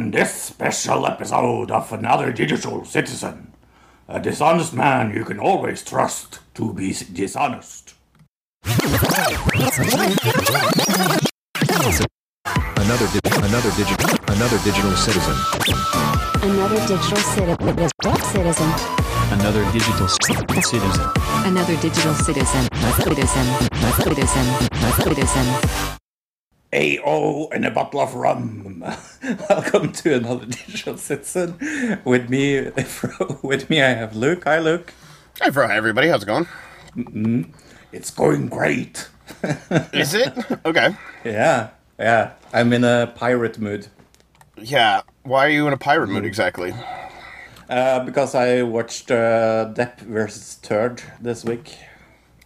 On this special episode of Another Digital Citizen, a dishonest man you can always trust to be dishonest. Another di- another digital another digital citizen. Another digital citizen. Citizen. Another digital c- citizen. Another digital citizen. Citizen. Citizen. Citizen. AO and a bottle of rum. Welcome to Another Digital Citizen. With me, with me, I have Luke. Hi, Luke. Hi, Fro. Hi, everybody. How's it going? It's going great. Is it? okay. Yeah, yeah. I'm in a pirate mood Yeah. Why are you in a pirate mood exactly? uh, because I watched uh, Depp versus Turd this week.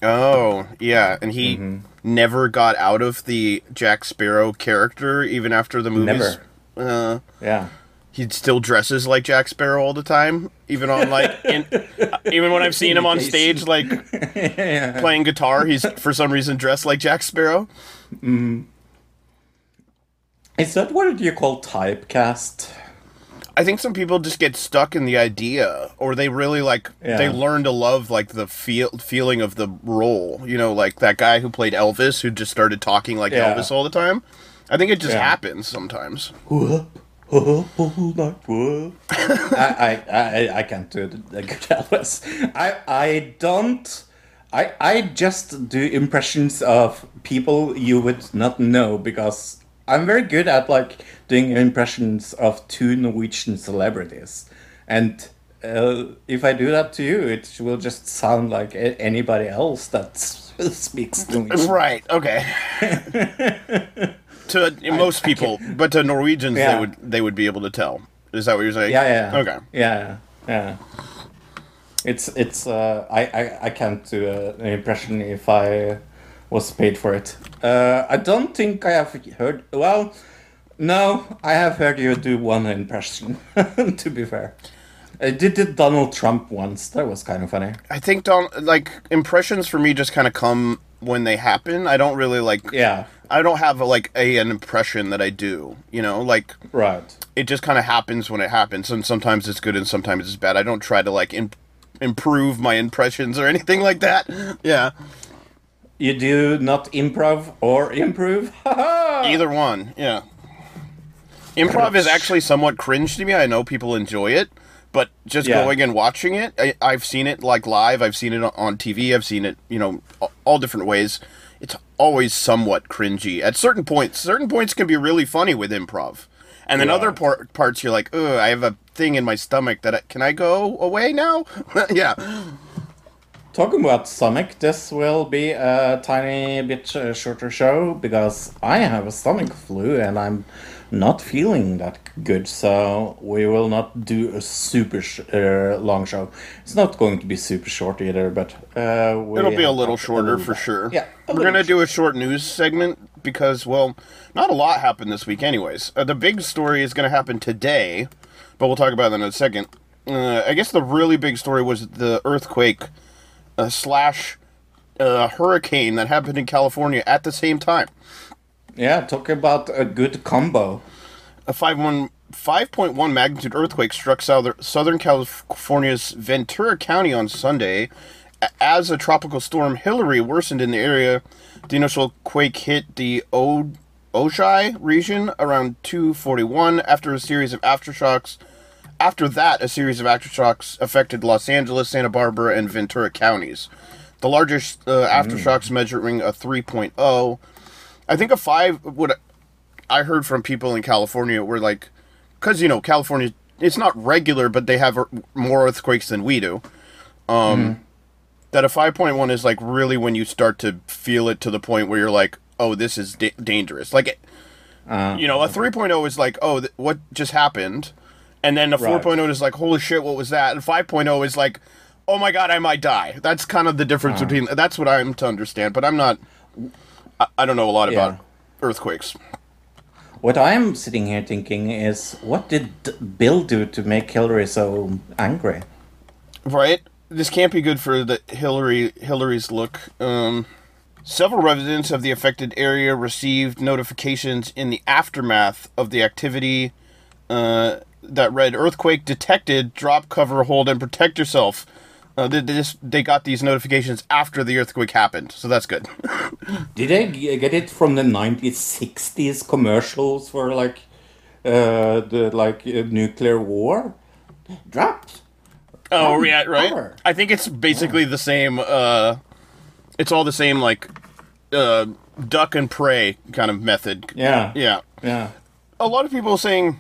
Oh, yeah. And he never got out of the Jack Sparrow character even after the movies. Never. Uh, Yeah. he still dresses like Jack Sparrow all the time, even on like, in, even when I've seen him on stage like playing guitar, he's for some reason dressed like Jack Sparrow. Is that what you call typecast? I think some people just get stuck in the idea, or they really like Yeah. they learn to love like the feel feeling of the role. You know, like that guy who played Elvis, who just started talking like Yeah. Elvis all the time. I think it just Yeah. happens sometimes. I, I, I, I can't do the good Elvis. I, I don't. I, I just do impressions of people you would not know because I'm very good at like doing impressions of two Norwegian celebrities, and uh, if I do that to you, it will just sound like a- anybody else that s- speaks Norwegian. Right. Okay. to most people, but to Norwegians, Yeah. they would they would be able to tell. Is that what you're saying? Yeah, yeah. Okay. Yeah, yeah. It's it's uh I I, I can't do uh, an impression if I was paid for it. Uh I don't think I have heard well no, I have heard you do one impression, to be fair. I did it Donald Trump once. That was kind of funny. I think Don like impressions for me just kind of come when they happen. I don't really like. Yeah. I don't have a, like a an impression that I do. You know, like Right. it just kind of happens when it happens, and sometimes it's good and sometimes it's bad. I don't try to like im- improve my impressions or anything like that. Yeah, You do not improv or improve? either one. Yeah, improv is actually somewhat cringe to me. I know people enjoy it, but just Yeah. going and watching it, I, I've seen it like live. I've seen it on TV. I've seen it, you know, all different ways. It's always somewhat cringy at certain points. Certain points can be really funny with improv, and then Yeah. other par- parts you're like, "Ugh, I have a thing in my stomach that I, can I go away now?" yeah, Talking about stomach, this will be a tiny bit uh, shorter show because I have a stomach flu and I'm not feeling that good. So we will not do a super sh- uh, long show. It's not going to be super short either, but uh, we it'll be a little shorter little- for sure. Yeah, we're gonna do a short news segment because, well, not a lot happened this week, anyways. Uh, the big story is gonna happen today, but we'll talk about that in a second. Uh, I guess the really big story was the earthquake uh, slash uh, hurricane that happened in California at the same time. Yeah, talk about a good combo. A 5.1 5.1 magnitude earthquake struck southern, southern California's Ventura County on Sunday. As a tropical storm Hillary worsened in the area, the initial quake hit the o- Ojai region around 241 after a series of aftershocks. After that, a series of aftershocks affected Los Angeles, Santa Barbara, and Ventura counties. The largest uh, aftershocks measuring a 3.0. I think a 5 would I heard from people in California were like, because you know California, it's not regular, but they have er- more earthquakes than we do. Um, that a five point one is like really when you start to feel it to the point where you're like, oh, this is da- dangerous. Like, it, you know, a 3.0 is like, oh, th- what just happened, and then a Right. 4.0 is like, holy shit, what was that? And 5.0 is like, oh my god, I might die. That's kind of the difference between. That's what I'm to understand, but I'm not. I, I don't know a lot Yeah. about earthquakes. What I'm sitting here thinking is, what did Bill do to make Hillary so angry? Right? This can't be good for the Hillary Hillary's look. Um, several residents of the affected area received notifications in the aftermath of the activity uh, that read "Earthquake detected. Drop cover, hold, and protect yourself." Uh, they, they just they got these notifications after the earthquake happened, so that's good. Did I g- get it from the 1960s commercials for like uh, the like uh, nuclear war? Dropped. oh yeah, right. Power. I think it's basically the same. Uh, it's all the same, like uh, duck and prey kind of method. Yeah. Yeah. Yeah. a lot of people saying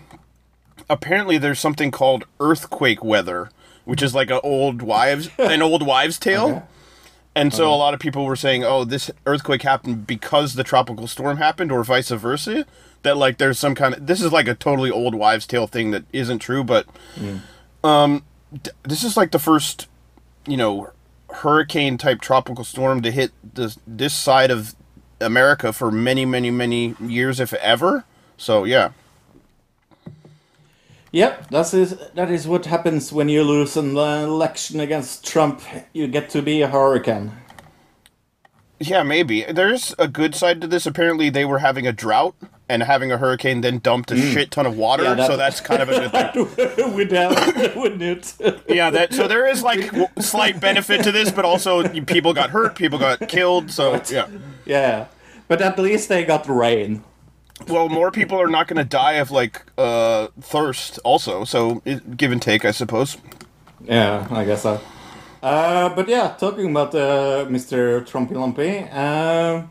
apparently there's something called earthquake weather, which is like an old wives an old wives tale. Okay. And so a lot of people were saying, "Oh, this earthquake happened because the tropical storm happened, or vice versa." That like there's some kind of this is like a totally old wives' tale thing that isn't true, but um, d- this is like the first, you know, hurricane type tropical storm to hit this this side of America for many, many, many years, if ever. So yeah. Yep, that is that is what happens when you lose an election against Trump. You get to be a hurricane. Yeah, maybe. There's a good side to this. Apparently, they were having a drought, and having a hurricane then dumped a shit ton of water, Mm. Yeah, that- so that's kind of a good thing. Without, wouldn't it? Yeah, that so there is like slight benefit to this, but also people got hurt, people got killed, so yeah. yeah, but at least they got rain. Well, more people are not going to die of like uh, thirst, also. So it, give and take, I suppose. Yeah, I guess so. Uh, but yeah, talking about uh, Mr. Trumpy Lumpy. Um,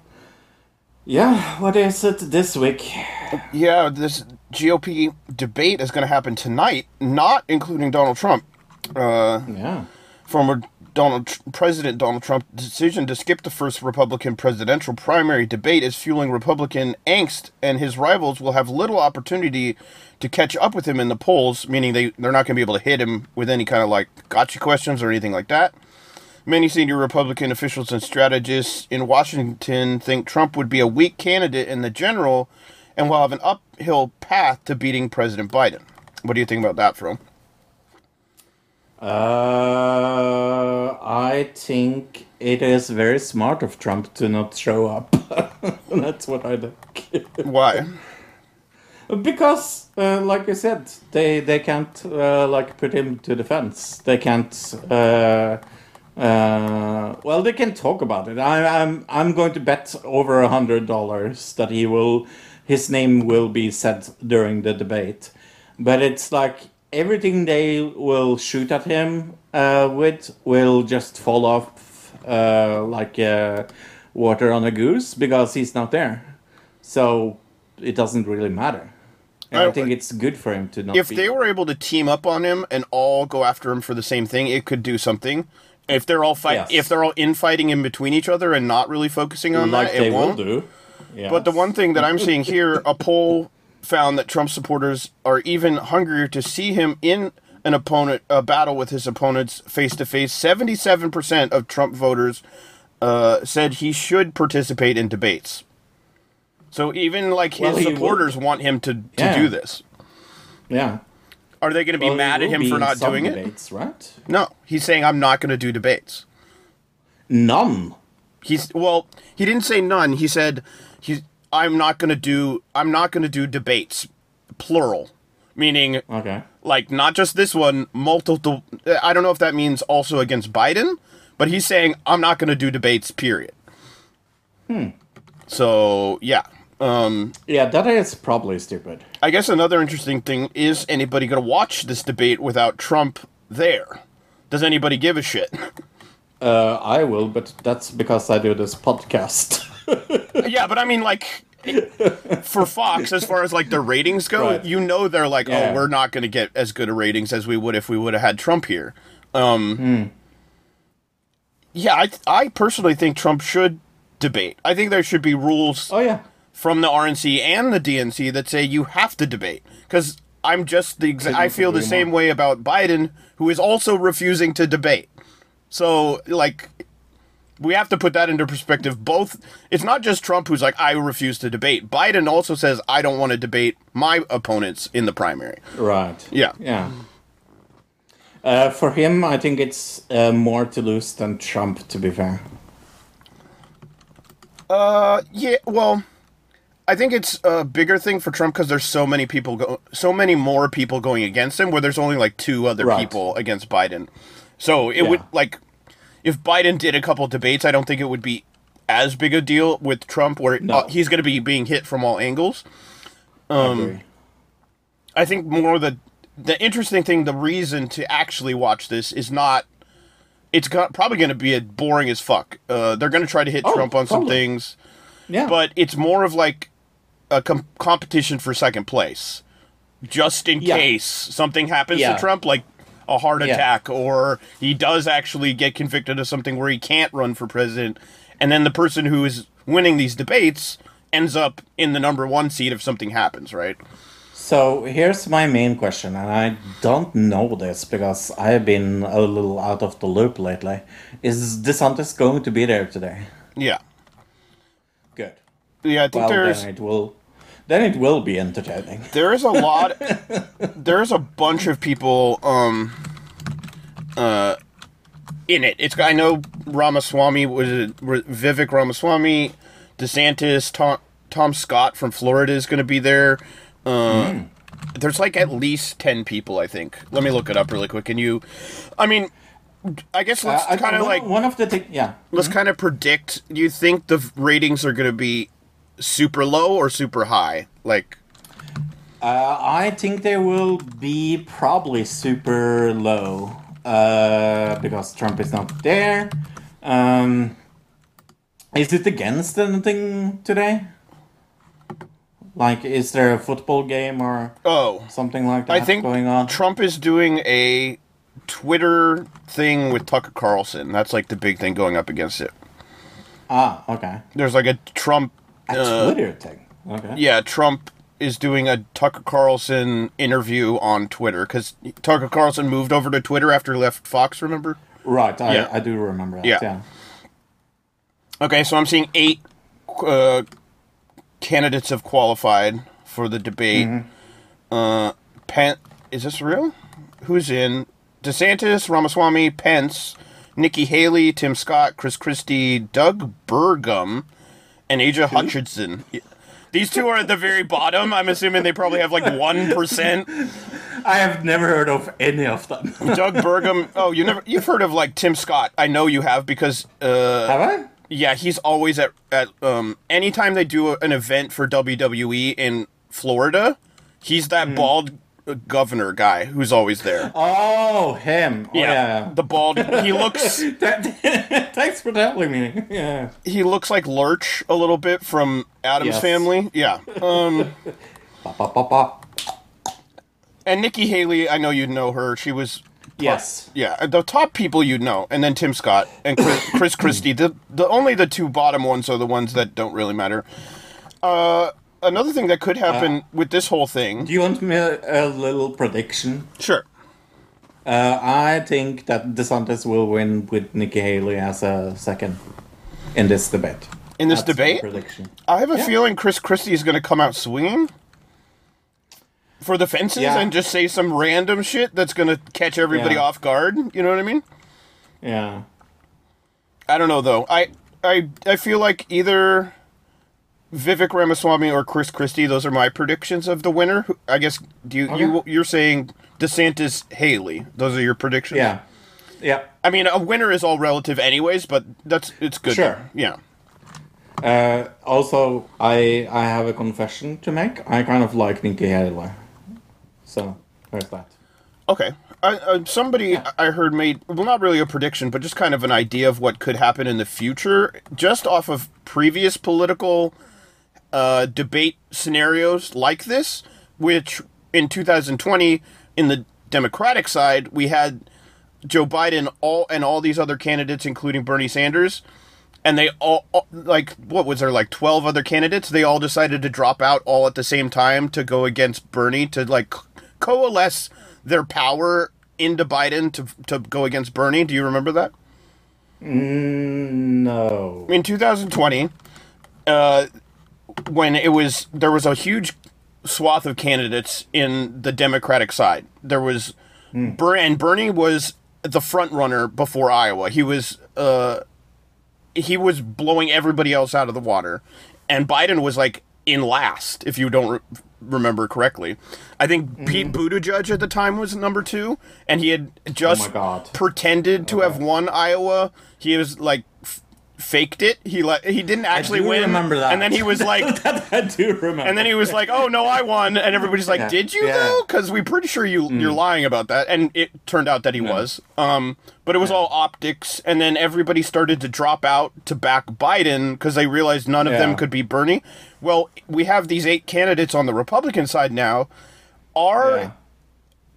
yeah, what is it this week? Yeah, this GOP debate is going to happen tonight, not including Donald Trump. Uh, Yeah. former Donald President Donald Trump's decision to skip the first Republican presidential primary debate is fueling Republican angst, and his rivals will have little opportunity to catch up with him in the polls, meaning they, they're not going to be able to hit him with any kind of like gotcha questions or anything like that. Many senior Republican officials and strategists in Washington think Trump would be a weak candidate in the general and will have an uphill path to beating President Biden. What do you think about that, Fro? Uh, I think it is very smart of Trump to not show up. That's what I think. Why? because, uh, like I said, they they can't uh, like put him to defense. They can't. Uh, uh, well, they can talk about it. I, I'm I'm going to bet over a hundred dollars that he will, his name will be said during the debate. But it's like everything they will shoot at him uh, with will just fall off uh, like uh, water on a goose because he's not there. So it doesn't really matter. And I I- think it's good for him to not. if be they were able to team up on him and all go after him for the same thing, it could do something. If they're all fight, Yes. if they're all infighting in between each other and not really focusing on like that, they it will won't. do. Yeah. But the one thing that I'm seeing here, a poll found that Trump supporters are even hungrier to see him in an opponent, a battle with his opponents face to face. Seventy-seven percent of Trump voters uh, said he should participate in debates. So even like his Well, he supporters want him to, to Yeah. do this. yeah. Are they going to be Well, mad at him for not doing it? right? No, he's saying I'm not going to do debates. None. He's well, he didn't say none. He said he's I'm not going to do I'm not to do debates, plural, meaning Okay. like not just this one, multiple. I don't know if that means also against Biden, but he's saying I'm not going to do debates. Period. Hmm. So yeah. Um, Yeah, that is probably stupid. I guess another interesting thing is anybody going to watch this debate without Trump there? Does anybody give a shit? Uh, I will, but that's because I do this podcast. Yeah, but I mean, like, for Fox, as far as like their ratings go, Right. you know they're like, Yeah. oh, we're not going to get as good a ratings as we would if we would have had Trump here. Um, Hmm. Yeah, I I personally think Trump should debate. I think there should be rules oh yeah. from the RNC and the DNC that say you have to debate because. I'm just the exa- I feel the same way about Biden, who is also refusing to debate. So, like, we have to put that into perspective. Both, it's not just Trump who's like, I refuse to debate. Biden also says, I don't want to debate my opponents in the primary. Right. Yeah. Yeah. Uh, for him, I think it's uh, more to lose than Trump. To be fair. Uh, yeah, well, I think it's a bigger thing for Trump because there's so many people go, so many more people going against him. Where there's only like two other Right. people against Biden. So it would like if Biden did a couple debates, I don't think it would be as big a deal with Trump, where No. uh, he's going to be being hit from all angles. I agree. I think more the the interesting thing, the reason to actually watch this is not. It's got, probably going to be a boring as fuck. Uh, they're going to try to hit Oh, Trump on some things, Yeah. but it's more of like a com- competition for second place, just in Yeah. case something happens Yeah. to Trump, like a heart Yeah. attack, or he does actually get convicted of something where he can't run for president, and then the person who is winning these debates ends up in the number one seat if something happens, right? So here's my main question, and I don't know this because I've been a little out of the loop lately. Is DeSantis going to be there today? Yeah. Good. Yeah, I think Well, there's it will. Then it will be entertaining. there is a lot there's a bunch of people um uh in it it's i know ramaswamy was it vivek ramaswamy desantis tom, tom scott from florida is going to be there uh, there's like at least 10 people i think let me look it up really quick and you i mean i guess let's Uh, kind of like one of the things. Yeah. let's kind of predict do you think the ratings are going to be super low or super high like Uh, I think they will be probably super low uh, because Trump is not there. Um, is it against anything today? Like, is there a football game or oh something like that I think going on? Trump is doing a Twitter thing with Tucker Carlson. That's like the big thing going up against it. ah, okay. There's like a Trump. A uh, Twitter thing. Okay. Yeah, Trump is doing a Tucker Carlson interview on Twitter because Tucker Carlson moved over to Twitter after he left Fox. Remember? Right. I, Yeah. I do remember that. Yeah. Yeah. Okay, so I'm seeing eight uh, candidates have qualified for the debate. Uh, Pen- is this real? Who's in? DeSantis, Ramaswamy, Pence, Nikki Haley, Tim Scott, Chris Christie, Doug Burgum, and Asa Hutchinson. These two are at the very bottom. I'm assuming they probably have like one percent. I have never heard of any of them. Doug Burgum. Oh, you never. You've heard of like Tim Scott? I know you have because uh, Have I? Yeah, he's always at at um anytime they do an event for WWE in Florida, he's that bald uh, governor guy who's always there. Oh, him. Oh, yeah. the bald. He looks Thanks for telling me. Yeah. he looks like Lurch a little bit from Addams Yes. Family. Yeah. Um, Ba, ba, ba, ba. and Nikki Haley, I know you'd know her. She was Yes. yeah the top people you'd know, and then Tim Scott and Chris, Chris Christie. The the only the two bottom ones are the ones that don't really matter. Uh, another thing that could happen with this whole thing. Do you want me a, a little prediction? Sure. Uh, I think that DeSantis will win with Nikki Haley as a second in this debate. In this That's debate? prediction. I have a Yeah. feeling Chris Christie is going to come out swinging for the fences Yeah. and just say some random shit that's going to catch everybody Yeah. off guard. You know what I mean? Yeah. I don't know though. I I I feel like either Vivek Ramaswamy or Chris Christie. Those are my predictions of the winner. I guess do you you Okay. you're saying DeSantis Haley. Those are your predictions. Yeah. Yeah. I mean, a winner is all relative, anyways. But that's it's good. Sure. Yeah. Uh, also, I I have a confession to make. I kind of like Nikki Haley. So, there's that. Okay. I, uh, somebody I heard made well, not really a prediction, but just kind of an idea of what could happen in the future, just off of previous political uh, debate scenarios like this. Which in 2020, in the Democratic side, we had Joe Biden, all and all these other candidates, including Bernie Sanders, and they all all- like what was there like 12 other candidates? They all decided to drop out all at the same time to go against Bernie to like coalesce their power into Biden to to go against Bernie. Do you remember that? No. in 2020, uh, when it was there was a huge swath of candidates in the Democratic side. There was Ber- and Bernie was the front runner before Iowa. He was uh, he was blowing everybody else out of the water, and Biden was like in last, if you don't re- remember correctly. I think Pete Buttigieg at the time was number two, and he had just Mm-hmm. Oh pretended to have won Iowa. He was like faked it. He like he didn't actually do win. remember that. And then he was like, I do remember. and then he was like, "Oh no, I won," and everybody's like, Yeah. "Did you Yeah. Mm. though?" Because we're pretty sure you you're lying about that, and it turned out that he was. Um, but it was all optics, and then everybody started to drop out to back Biden because they realized none of them could be Bernie. Well, we have these eight candidates on the Republican side now. Are Yeah.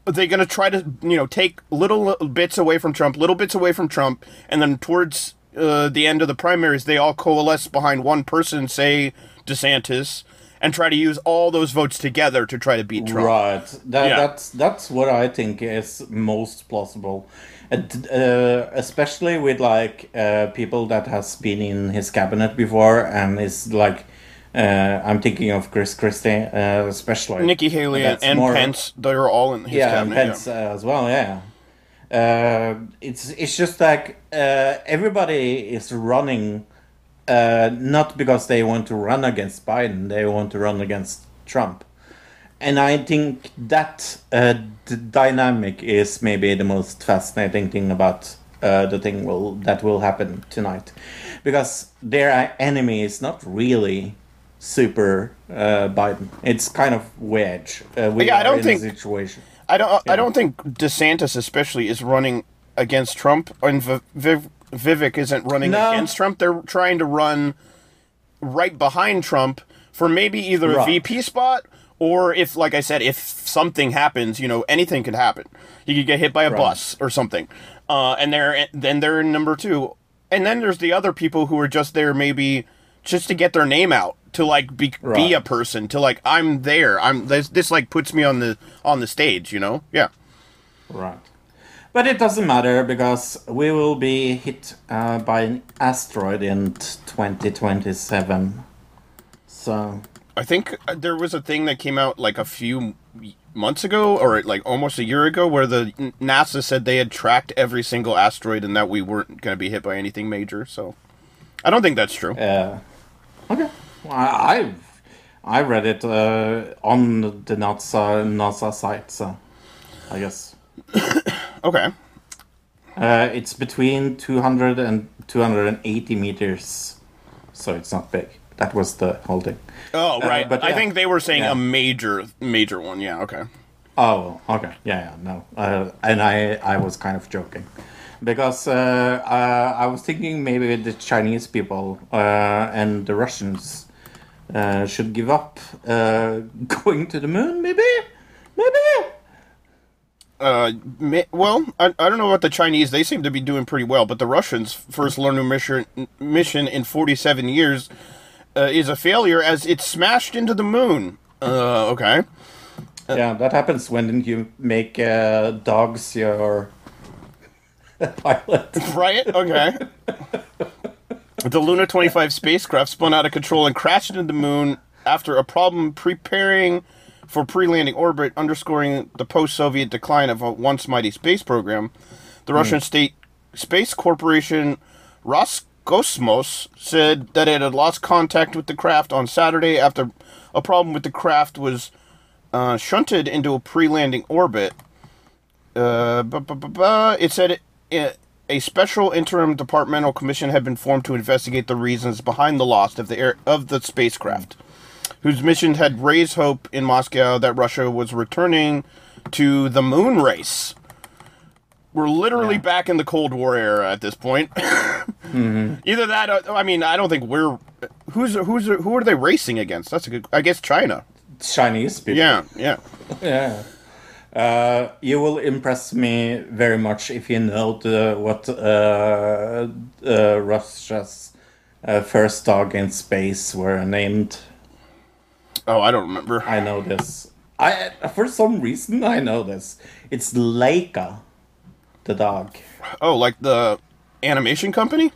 they going to try to you know take little bits away from Trump, little bits away from Trump, and then towards uh, the end of the primaries, they all coalesce behind one person, say DeSantis, and try to use all those votes together to try to beat Trump. Right. That, Yeah. That's that's what I think is most plausible, And, uh, especially with like uh, people that has been in his cabinet before and is like. Uh, I'm thinking of Chris Christie, uh, especially Nikki Haley and, That's and more- Pence, they're all in his yeah, cabinet. Pence uh, as well. Yeah, uh, it's it's just like uh, everybody is running, uh, not because they want to run against Biden, they want to run against Trump, and I think that uh, the dynamic is maybe the most fascinating thing about uh, the thing will that will happen tonight, because their enemy is not really super uh, Biden. It's kind of wedge. Uh, we Yeah, I don't in think- situation. I don't. I don't think DeSantis especially is running against Trump, and Viv- Vivek isn't running No. against Trump. They're trying to run right behind Trump for maybe either a Right. VP spot or if, like I said, if something happens, you know, anything could happen. You could get hit by a Right. bus or something, uh, and they're then they're in number two, and then there's the other people who are just there maybe just to get their name out to like be be a person to like I'm there. I'm this this like puts me on the on the stage, you know? Yeah. Right. But it doesn't matter because we will be hit uh, by an asteroid in 2027. So, I think uh, there was a thing that came out like a few months ago or like almost a year ago where the NASA said they had tracked every single asteroid and that we weren't going to be hit by anything major. So I don't think that's true. uh, okay. I, I've I read it uh, on the NASA NASA site, so I guess Okay. uh, it's between 200 and 280 meters, so it's not big. That was the whole thing. Oh, Uh, right. but I yeah. think they were saying Yeah. a major major one. Yeah, okay. Oh, okay. Yeah, yeah, no. Uh, and I, I was kind of joking. Because uh, uh, I was thinking maybe the Chinese people uh, and the Russians uh, should give up uh, going to the moon, maybe? Maybe? Uh, ma- well, I, I don't know about the Chinese. They seem to be doing pretty well, but the Russians' first lunar mission mission in 47 years uh, is a failure as it smashed into the moon. Uh, okay. yeah, that happens when you make uh, dogs your pilot. Right? Okay. the Luna 25 spacecraft spun out of control and crashed into the moon after a problem preparing for pre landing orbit, underscoring the post Soviet decline of a once mighty space program. The Russian state space corporation Roscosmos said that it had lost contact with the craft on Saturday after a problem with the craft was uh, shunted into a pre landing orbit. Uh, bu- bu- bu- bu- it said it, a special interim departmental commission had been formed to investigate the reasons behind the loss of the air, of the spacecraft, whose mission had raised hope in Moscow that Russia was returning to the moon race. We're literally Yeah. back in the Cold War era at this point. Mm-hmm. Either that, or, I mean, I don't think we're who's who's who are they racing against? That's a good. I guess China. Chinese people. Yeah, yeah. Yeah. Uh, you will impress me very much if you know the, what uh, uh, Russia's uh, first dog in space were named. Oh, I don't remember. I know this. I for some reason I know this. It's Laika, the dog. Oh, like the animation company.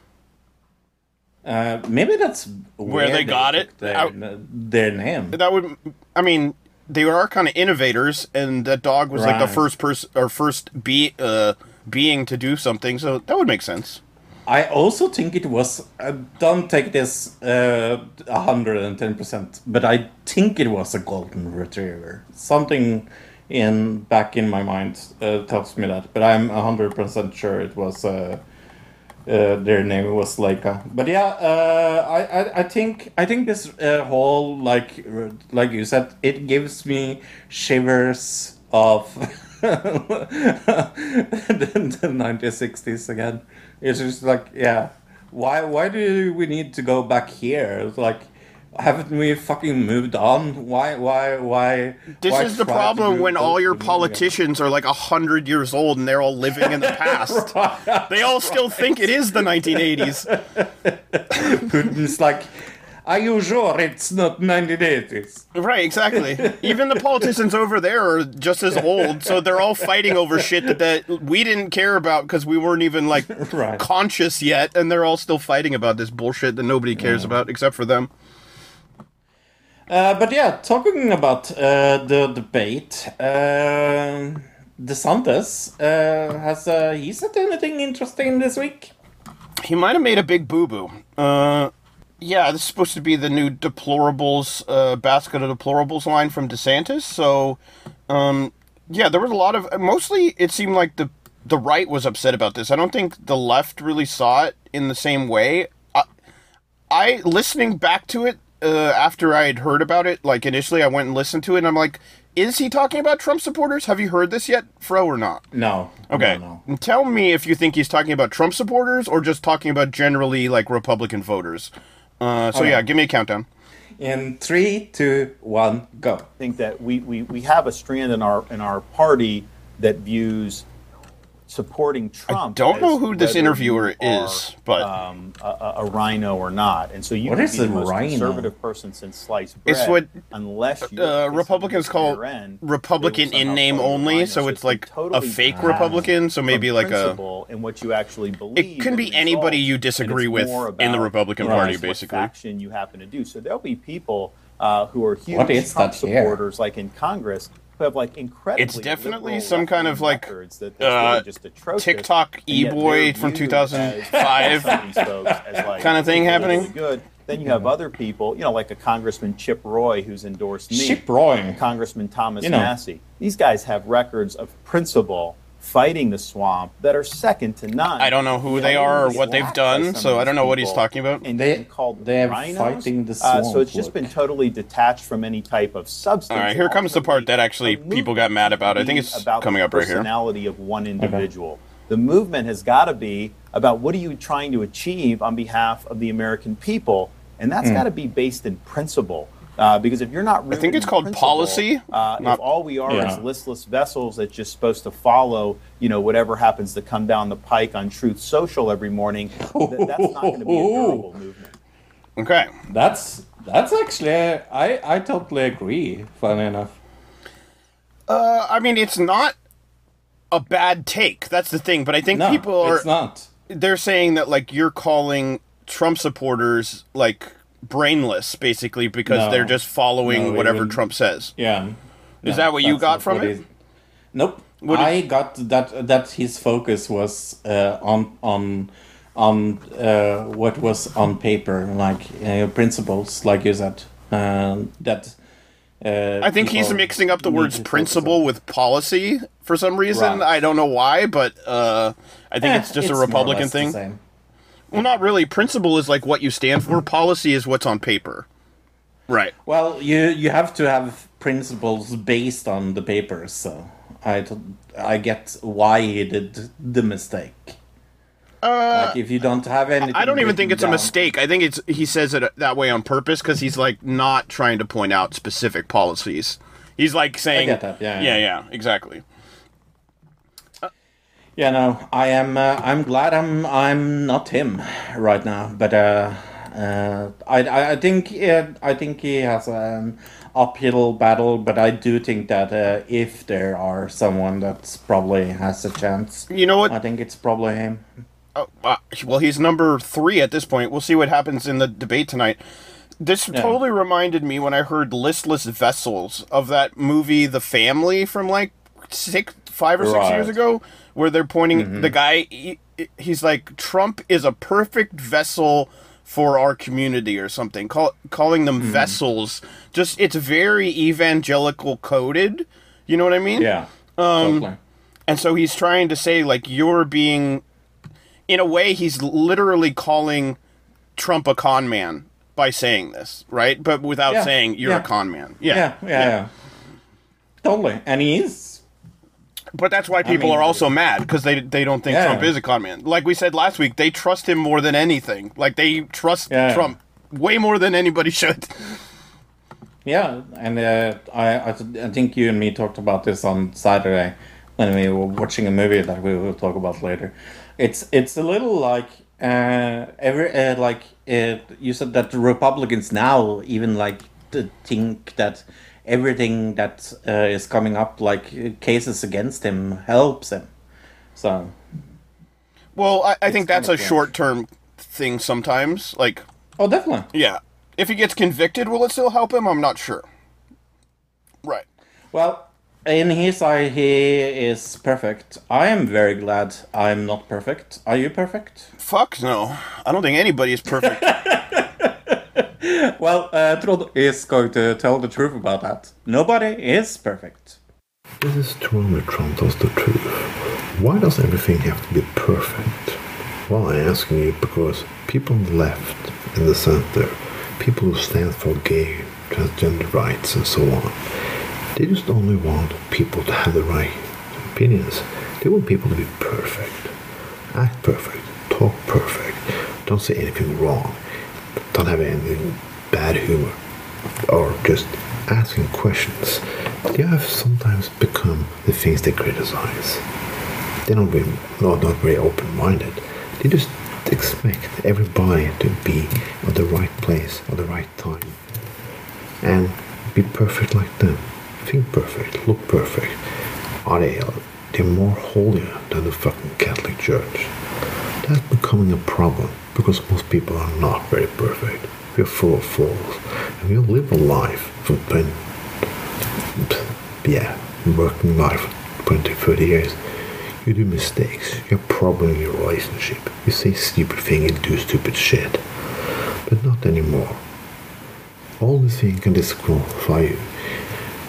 Uh, maybe that's where, they got it? Their, Out- their name. That would, I mean, they are kind of innovators, and that dog was like the first person or first be uh being to do something, so that would make sense. I also think it was. Uh, don't take this uh, hundred and ten percent, but I think it was a golden retriever. Something in back in my mind uh, tells me that, but I'm hundred percent sure it was. Uh, uh, their name was Laika, but yeah, uh, I, I I think I think this uh, whole like like you said, it gives me shivers of the, the 1960s again. It's just like, yeah, why why do we need to go back here? It's like, haven't we fucking moved on? Why why why? This why is the problem when all your politicians are like a hundred years old and they're all living in the past. They all still think it is the 1980s. Putin's like, are you sure it's not 1980s? Right, exactly. Even the politicians over there are just as old, so they're all fighting over shit that, that we didn't care about because we weren't even like Right. conscious yet, and they're all still fighting about this bullshit that nobody cares about except for them. Uh, but yeah, talking about uh, the debate, uh, DeSantis uh, has uh, he said anything interesting this week? He might have made a big boo boo. Uh, yeah, this is supposed to be the new deplorables uh, basket of deplorables line from DeSantis. So, um, yeah, there was a lot of. Mostly, it seemed like the the right was upset about this. I don't think the left really saw it in the same way. I, I listening back to it uh, after I had heard about it, like initially, I went and listened to it, and I'm like, is he talking about Trump supporters? Have you heard this yet, Fro, or not? No. Okay. No, no. Tell me if you think he's talking about Trump supporters or just talking about generally like Republican voters. Uh, so Okay. yeah, give me a countdown. In three, two, one, go. I think that we, we, we have a strand in our in our party that views supporting Trump. I don't know who this interviewer you are, is, but- um, a, a- a RINO or not, and so you What could be the most RINO? conservative person since sliced bread. It's what, unless you Uh, Republicans call Republican in name only, so it's like a fake Republican, so maybe like a. in what you actually believe. It can be anybody you disagree with in the Republican what Party, what basically. faction you happen to do. So there'll be people uh, who are huge Trump that here? supporters, like in Congress, who have like incredibly. It's definitely some kind of, like, records that, that's uh, really just atrocious, TikTok and e-boy from 2005 as- some of these folks as, like, kinda thing really happening. Good. Then you have other people, you know, like a Congressman Chip Roy, who's endorsed me. Chip Roy. Congressman Thomas You know. Massie. These guys have records of principle fighting the swamp that are second to none. I don't know who Yet they are or what they've done, so I don't know what he's talking about. And They- called they're RINOs. fighting the Uh, so it's just look. been totally detached from any type of substance. All right, here comes the part that actually people got mad about. I think it's about coming up right here. Personality of one individual. The movement has got to be about what are you trying to achieve on behalf of the American people, and that's got to be based in principle. Uh, because if you're not, I think it's called policy, Uh, not- if all we are Yeah. is listless vessels that's just supposed to follow, you know, whatever happens to come down the pike on Truth Social every morning, th- that's not going to be a durable movement. Okay. That's that's actually I I totally agree. Funny enough. Uh, I mean, it's not a bad take. That's the thing. But I think No, people are it's not. they're saying that like you're calling Trump supporters like brainless, basically, because No. they're just following No, whatever even- Trump says. Yeah. Is that what you got from it? Nope. What I got that that his focus was uh, on on on uh, what was on paper, like uh, principles, like you said. Um, that uh, I think he's mixing up the words principle with policy for some reason. Right. I don't know why, but uh, I think Eh, it's just a more or Republican thing. Same. Well, not really. Principle is like what you stand for. Policy is what's on paper. Right. Well, you you have to have principles based on the papers, so I t- I get why he did the mistake. Uh, like if you don't have anything, I don't even think written it's a mistake. I think it's he says it that way on purpose because he's like not trying to point out specific policies. He's like saying, get that, yeah, yeah, yeah. yeah, exactly." Yeah, no, I am. Uh, I'm glad I'm. I'm not him right now, but uh, uh, I, I, think. I think he has an uphill battle, but I do think that uh, if there are someone that's probably has a chance, You know what? I think it's probably him. Oh, uh, well, he's number three at this point. We'll see what happens in the debate tonight. This totally reminded me when I heard "Listless Vessels" of that movie, The Family, from like six, five or six years ago, where they're pointing the guy. He, he's like Trump is a perfect vessel for our community or something. Call, calling them vessels. Just it's very evangelical coded. You know what I mean? Yeah. Um, totally. And so he's trying to say like you're being, in a way, he's literally calling Trump a con man by saying this, right? But without Yeah, saying you're yeah. a con man. Yeah, yeah, yeah. Totally. And he is. But that's why people mean- are also mad because they they don't think Yeah. Trump is a con man. Like we said last week, they trust him more than anything. Like they trust Yeah. Trump way more than anybody should. Yeah, and uh, I, I th- I think you and me talked about this on Saturday when we were watching a movie that we will talk about later. It's it's a little like uh, every uh, like uh, you said that the Republicans now even like to think that everything that uh, is coming up like cases against him helps him. So Well, I, I think that's a short term thing sometimes. Like, oh, definitely. yeah, if he gets convicted, will it still help him? I'm not sure. Right. Well, in his eye, he is perfect. I am very glad I'm not perfect. Are you perfect? Fuck no. I don't think anybody is perfect. Well, uh, Trond is going to tell the truth about that. Nobody is perfect. This is Trump where Trump tells the truth. Why does everything have to be perfect? Well, I'm asking you because people on the left and the center, people who stand for gay, transgender rights and so on, they just only want people to have the right opinions. They want people to be perfect, act perfect, talk perfect, don't say anything wrong, don't have any bad humor, or just asking questions. They have sometimes become the things they criticize. They don't very, not, not very open-minded. They just expect everybody to be at the right place at the right time and be perfect like them. Think perfect, look perfect. Are they? They're more holier than the fucking Catholic Church. That's becoming a problem because most people are not very perfect. We're full of flaws, and we live a life for 20, yeah, working life for 20, 30 years. You do mistakes. You have problems in your relationship. You say stupid things and do stupid shit. But not anymore. All these things can disqualify you.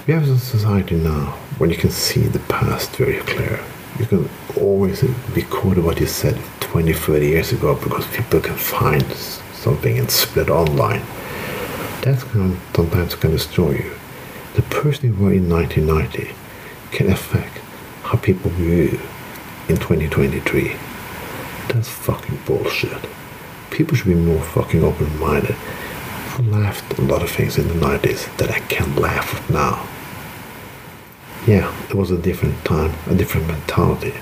We have a society now where you can see the past very clear. You can always record what you said 20, 30 years ago because people can find something and spread online. That's sometimes can destroy you. The person you were in 1990 can affect how people view you in 2023. That's fucking bullshit. People should be more fucking open-minded. I laughed a lot of things in the 90s that I can't laugh at now. Yeah, it was a different time, a different mentality.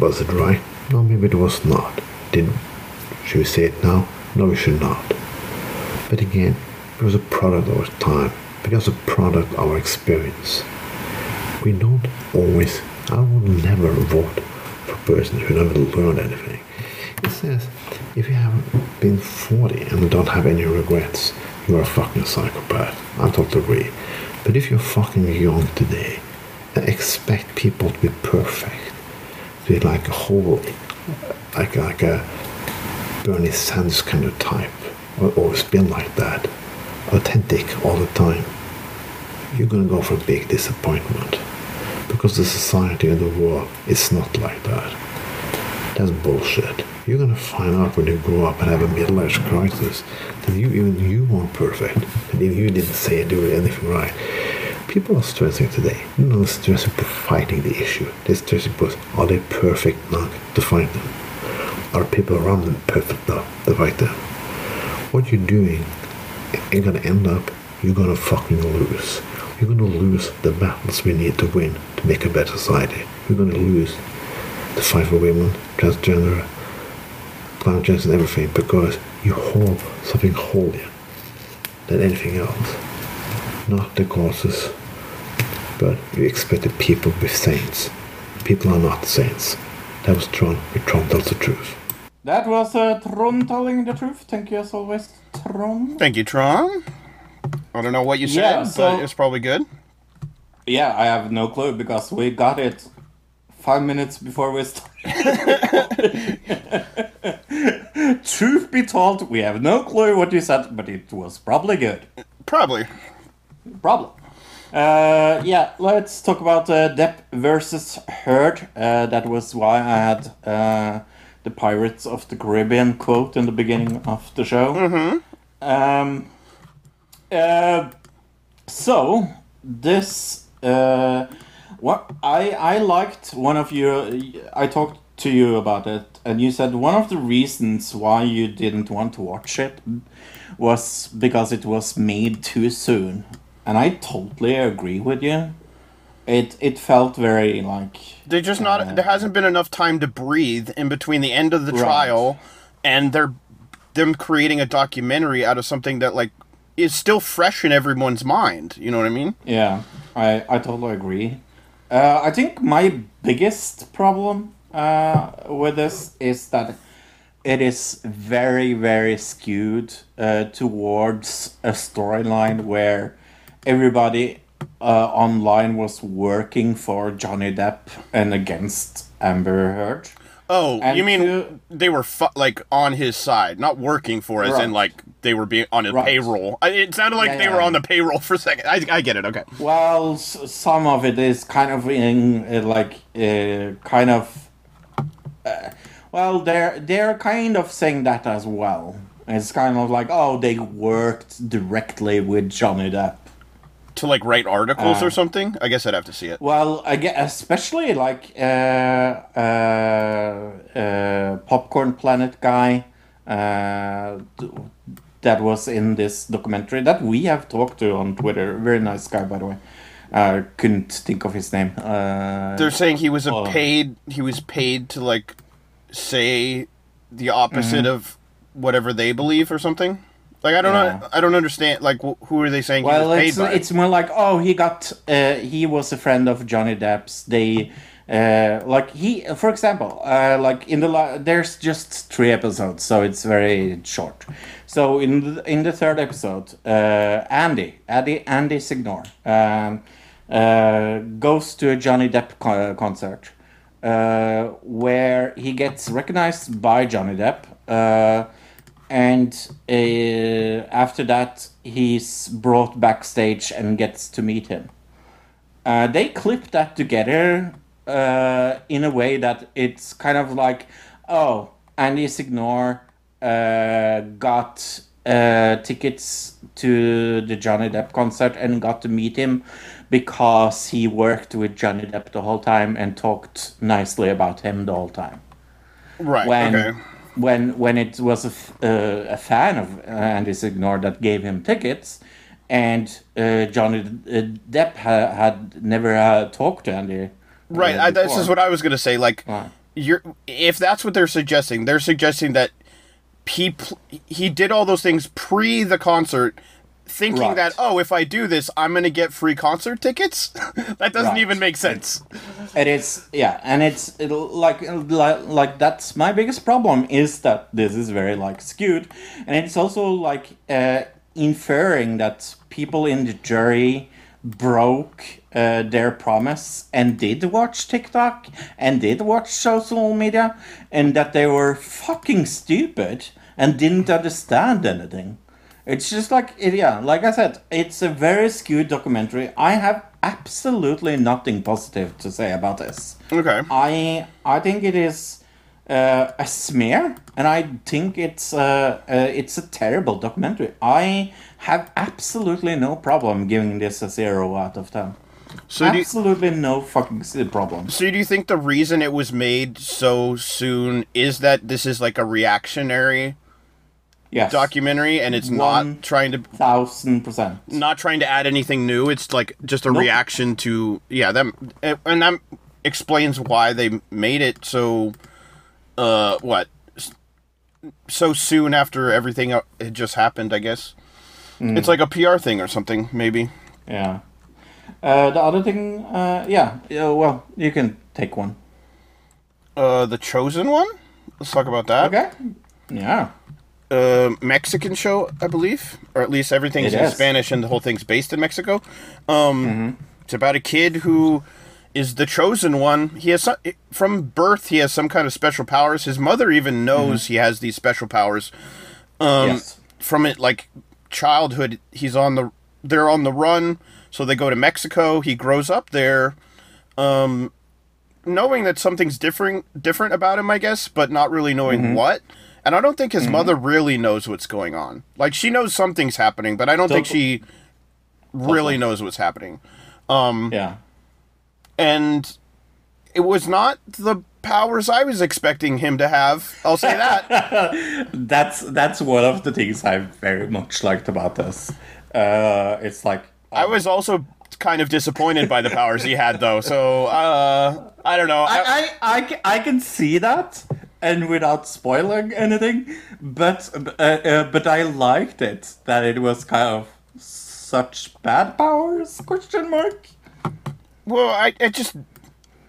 Was it right? No, maybe it was not. Did should we say it now? No, we should not. But again, it was a product of our time. It was a product of our experience. We don't always. I would never vote for persons who never learned anything. It says if you have been 40 and don't have any regrets, you are a fucking psychopath. I totally agree. But if you're fucking young today and expect people to be perfect, to be like a holy, like like a Bernie Sanders kind of type, or always been like that, authentic all the time, you're gonna go for a big disappointment. Because the society and the world is not like that. That's bullshit. You're gonna find out when you grow up and have a middle-aged crisis that you even you weren't perfect, and even you didn't say do anything right. People are stressing today. They're not stressing for fighting the issue. They're stressing because are they perfect enough to fight them? Are people around them perfect enough to fight them? What you're doing ain't gonna end up. You're gonna fucking lose. You're gonna lose the battles we need to win to make a better society. You're gonna lose the fight for women, transgender, climate change and everything because you hold something holier than anything else. Not the causes, but you expect the people to be saints. People are not saints. That was Trond, but Trond tells the truth. That was uh, Trond telling the truth. Thank you as always, Trond. Thank you, Trond. I don't know what you said, Yeah, so- but it's probably good. Yeah, I have no clue because we got it five minutes before we started. Truth be told, we have no clue what you said, but it was probably good. Probably. Probably. Uh, yeah, let's talk about uh, Depp versus Heard. Uh, that was why I had uh, the Pirates of the Caribbean quote in the beginning of the show. Mm-hmm. Um, uh, so this, uh, what I I liked one of your. I talked to you about it, and you said one of the reasons why you didn't want to watch it was because it was made too soon, and I totally agree with you. It it felt very like They just not. there hasn't been enough time to breathe in between the end of the Right. trial and they're them creating a documentary out of something that like is still fresh in everyone's mind. You know what I mean? Yeah, I, I totally agree. Uh, I think my biggest problem uh, with this is that it is very, very skewed uh, towards a storyline where everybody uh, online was working for Johnny Depp and against Amber Heard. Oh, And you mean to- they were fu- like on his side, not working for us, and like they were being on his Right. payroll. I- It sounded like Yeah, they yeah. were on the payroll for a second. I, I get it. Okay. Well, s- some of it is kind of in uh, like uh, kind of. Uh, well, they're they're kind of saying that as well. It's kind of like oh, they worked directly with Johnny Depp. To like write articles Uh, or something. I guess I'd have to see it. Well, I guess especially like uh, uh, uh, Popcorn Planet guy uh, that was in this documentary that we have talked to on Twitter. Very nice guy, by the way. Uh, couldn't think of his name. Uh, They're saying he was a Oh. paid. He was paid to like say the opposite Mm-hmm. of whatever they believe or something. Like I don't Yeah. know. I don't understand. Like wh- who are they saying he well, was paid it's by? it's more like oh, he got uh, he was a friend of Johnny Depp's. They uh, like he, for example, uh, like in the la- there's just three episodes, so it's very short. So in the, in the third episode, uh, Andy, Andy, Andy Signore, um, uh, goes to a Johnny Depp co- concert. Uh, where he gets recognized by Johnny Depp, uh, and uh, after that he's brought backstage and gets to meet him. Uh, they clip that together uh, in a way that it's kind of like, oh, Andy Signore uh, got uh, tickets to the Johnny Depp concert and got to meet him because he worked with Johnny Depp the whole time and talked nicely about him the whole time right. when okay. when when it was a, f- uh, a fan of uh, Andy Signore that gave him tickets, and uh, Johnny uh, Depp ha- had never uh, talked to Andy. Right. I, this is what I was gonna say. Like, Right. you're if that's what they're suggesting, they're suggesting that he pl- he did all those things pre the concert, thinking Right. that oh, if I do this, I'm gonna get free concert tickets. that doesn't Right. even make sense. And It is yeah, and it's it'll, like like like that's my biggest problem is that this is very like skewed, and it's also like uh, inferring that people in the jury broke uh, their promise and did watch TikTok and did watch social media, and that they were fucking stupid and didn't understand anything. It's just like it, yeah, like I said, it's a very skewed documentary. I have absolutely nothing positive to say about this. Okay. I I think it is uh, a smear, and I think it's uh, uh, it's a terrible documentary. I have absolutely no problem giving this a zero out of ten. So do you, absolutely no fucking problem. so do you think the reason it was made so soon is that this is like a reactionary Yes, documentary and it's not trying to thousand percent. not trying to add anything new. It's like just a Nope. reaction to yeah them, and that explains why they made it so. Uh, what? So soon after everything uh, had just happened, I guess. Hmm. It's like a PR thing or something, maybe. Yeah. Uh, the other thing, uh, yeah, yeah, well, you can take one. Uh, the chosen one. Let's talk about that. Okay. Yeah. Uh, Mexican show, I believe, or at least everything's It in is. Spanish and the whole thing's based in Mexico. Um, It's about a kid who is the chosen one. He has some, from birth he has some kind of special powers. His mother even knows he has these special powers. Um, yes. From it like childhood, he's on the they're on the run, so they go to Mexico. He grows up there, um, knowing that something's different different about him, I guess, but not really knowing what. And I don't think his mother really knows what's going on. Like she knows something's happening, but I don't think she really knows what's happening. Um, Yeah. and it was not the powers I was expecting him to have. I'll say that. That's that's one of the things I very much liked about this. Uh, it's like I was also kind of disappointed by the powers he had, though. So uh, I don't know. I, I, I, I, I can see that, and without spoiling anything, but uh, uh, but I liked it that it was kind of such bad powers? Question mark. well, I, I just.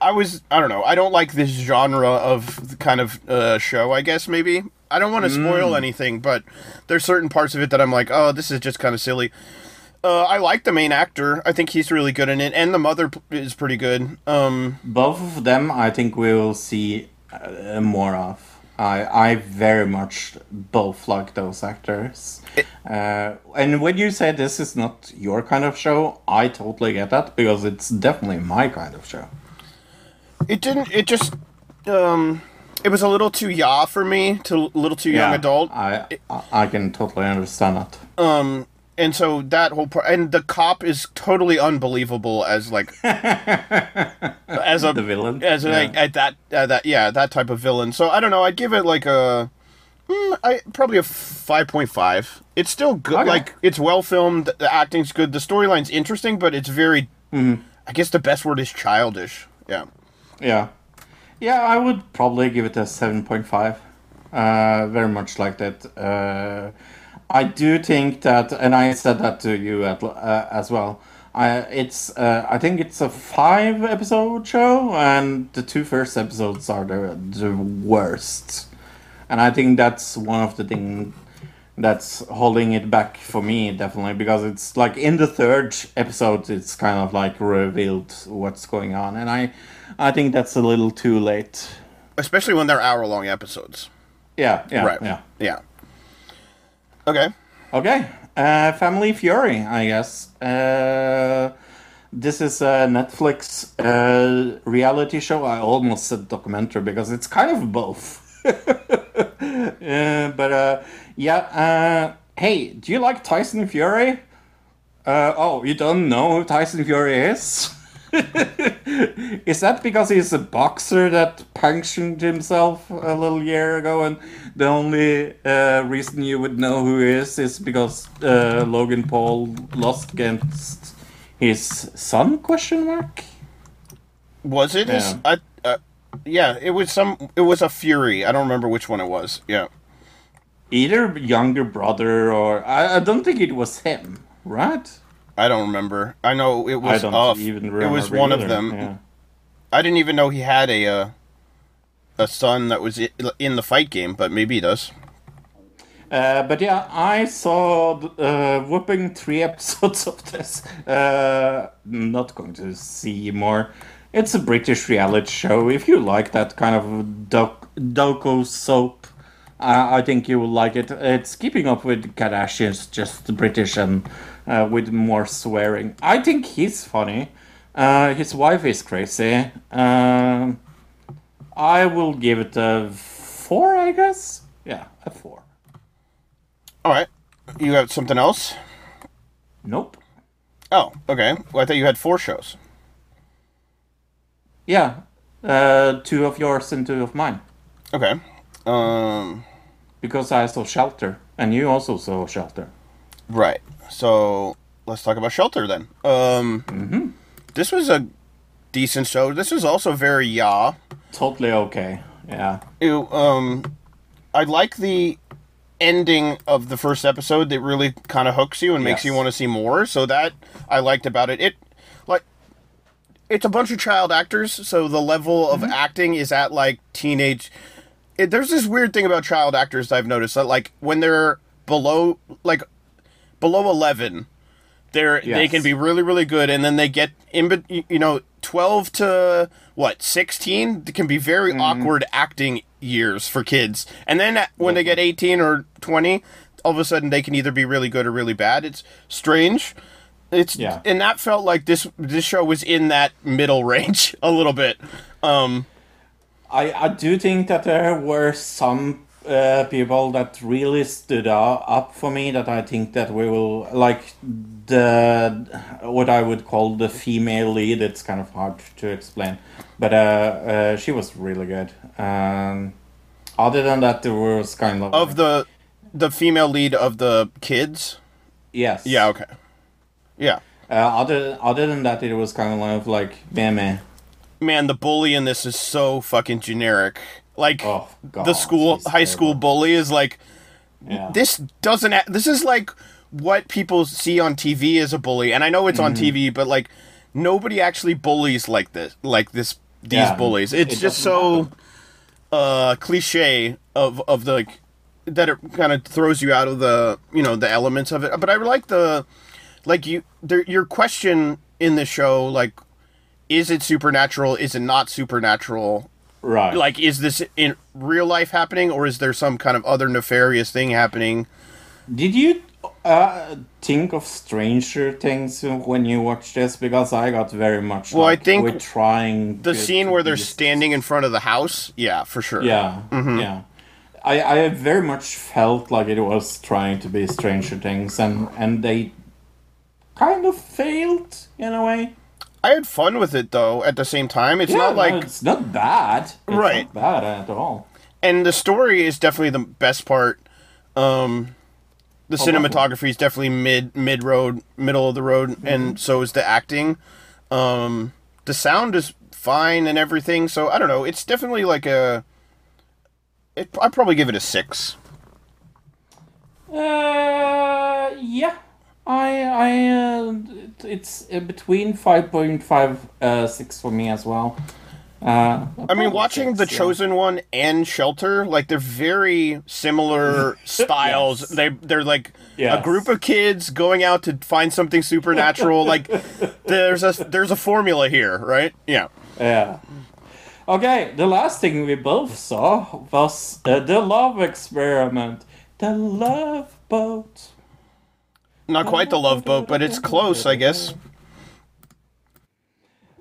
I was I don't know. I don't like this genre of kind of uh, show. I guess maybe I don't want to spoil anything, but there's certain parts of it that I'm like, oh, this is just kind of silly. Uh, I like the main actor. I think he's really good in it, and the mother p- is pretty good. Um, Both of them, I think we will see uh, more of. I I very much both like those actors. uh, and when you say this is not your kind of show, I totally get that because it's definitely my kind of show. It didn't. It just. Um, it was a little too yaw for me, to a little too young adult. I I I can totally understand that. Um, and so that whole part, and the cop is totally unbelievable as like, as a The villain? as like Yeah. at that uh, that yeah that type of villain. So I don't know. I'd give it like a. Mm, I probably a five point five. It's still good. Okay. Like it's well filmed. The acting's good. The storyline's interesting, but it's very. Mm-hmm. I guess the best word is childish. Yeah. Yeah. Yeah, I would probably give it a 7.5. Uh, very much like that. Uh, I do think that, and I said that to you at, uh, as well. I it's uh, I think it's a five episode show, and the two first episodes are the the worst. And I think that's one of the thing that's holding it back for me definitely because it's like in the third episode it's kind of like revealed what's going on and i i think that's a little too late Especially when they're hour long episodes. yeah yeah right. yeah Yeah. Okay. okay. Uh family fury i guess. Uh this is a netflix uh reality show. I almost said documentary because it's kind of both. Uh, but uh yeah uh hey do you like tyson fury? Oh you don't know who tyson fury is is that because he's a boxer that punctured himself a little year ago and the only uh, reason you would know who he is is because uh, logan paul lost against his son question mark Was it? his- Yeah. I, uh, yeah, it was some. It was a Fury. I don't remember which one it was. Yeah. either younger brother or I, I don't think it was him right I don't remember. I know it was. even it was one of them. yeah. I didn't even know he had a uh, a son that was in the fight game, but maybe he does. Uh, but yeah, I saw uh, whooping three episodes of this. Uh, not going to see more. It's a British reality show. If you like that kind of doc- doco soap, uh, I think you will like it. It's keeping up with Kardashians, just British and uh, with more swearing. I think he's funny. Uh, his wife is crazy. Um I will give it a four, I guess. Yeah, a four. All right. You have something else? Nope. Oh, okay. Well, I thought you had four shows. Yeah, uh, two of yours and two of mine. Okay. Um. Because I saw Shelter, and you also saw Shelter. Right. So let's talk about Shelter then. Um. This was a decent show. This was also very yaw. Totally okay. Yeah. it, um I like the ending of the first episode that really kind of hooks you and makes Yes. you want to see more. So that I liked about it. It like it's a bunch of child actors, so the level of acting is at like teenage. It, there's this weird thing about child actors that I've noticed that like when they're below like below 11 They're they can be really really good, and then they get in. You know, twelve to what sixteen can be very Mm-hmm. awkward acting years for kids, and then when they get eighteen or twenty, all of a sudden they can either be really good or really bad. It's strange. It's Yeah. and that felt like this this show was in that middle range a little bit. Um, I, I do think that there were some uh, people that really stood up for me that I think that we will like the what I would call the female lead. It's kind of hard to explain, but uh, uh, she was really good. Um, other than that, there was kind of of the the female lead of the kids. yes, Yeah. Okay. Yeah. Uh, other other than that, it was kind of like meh meh. Man, the bully in this is so fucking generic. Like Oh, the school, high school bully is like Yeah. this doesn't. This is like what people see on TV as a bully, and I know it's on Mm-hmm. TV, but like nobody actually bullies like this. Like this, these Yeah, bullies. It's it just so uh cliche of of the like that it kind of throws you out of the you know the elements of it. But I like the like you there your question in the show like is it supernatural is it not supernatural right. like is this in real life happening or is there some kind of other nefarious thing happening Did you uh, think of Stranger Things when you watched this? Because I got very much. Well, I think we're trying the scene where they're standing in front of the house yeah for sure Yeah, Mm-hmm. yeah. I I very much felt like it was trying to be Stranger Things, and and they kind of failed in a way. I had fun with it though at the same time it's Yeah, not no, like it's not bad. It's Right. Not bad at all. and the story is definitely the best part. Um, the Oh, cinematography is definitely mid mid road, middle of the road, Mm-hmm. and so is the acting. Um, the sound is fine and everything. So I don't know. It's definitely like a. It, I'd probably give it a six. Uh, yeah. I I uh, it- it's uh, between five point five uh six for me as well. Uh, I mean, watching The yeah. Chosen One and Shelter, like they're very similar styles. Yes. They they're like a group of kids going out to find something supernatural. like there's a there's a formula here, right? Yeah. Yeah. Okay, the last thing we both saw was uh, the love experiment, the love boat. Not quite the Love Boat, but it's close, I guess.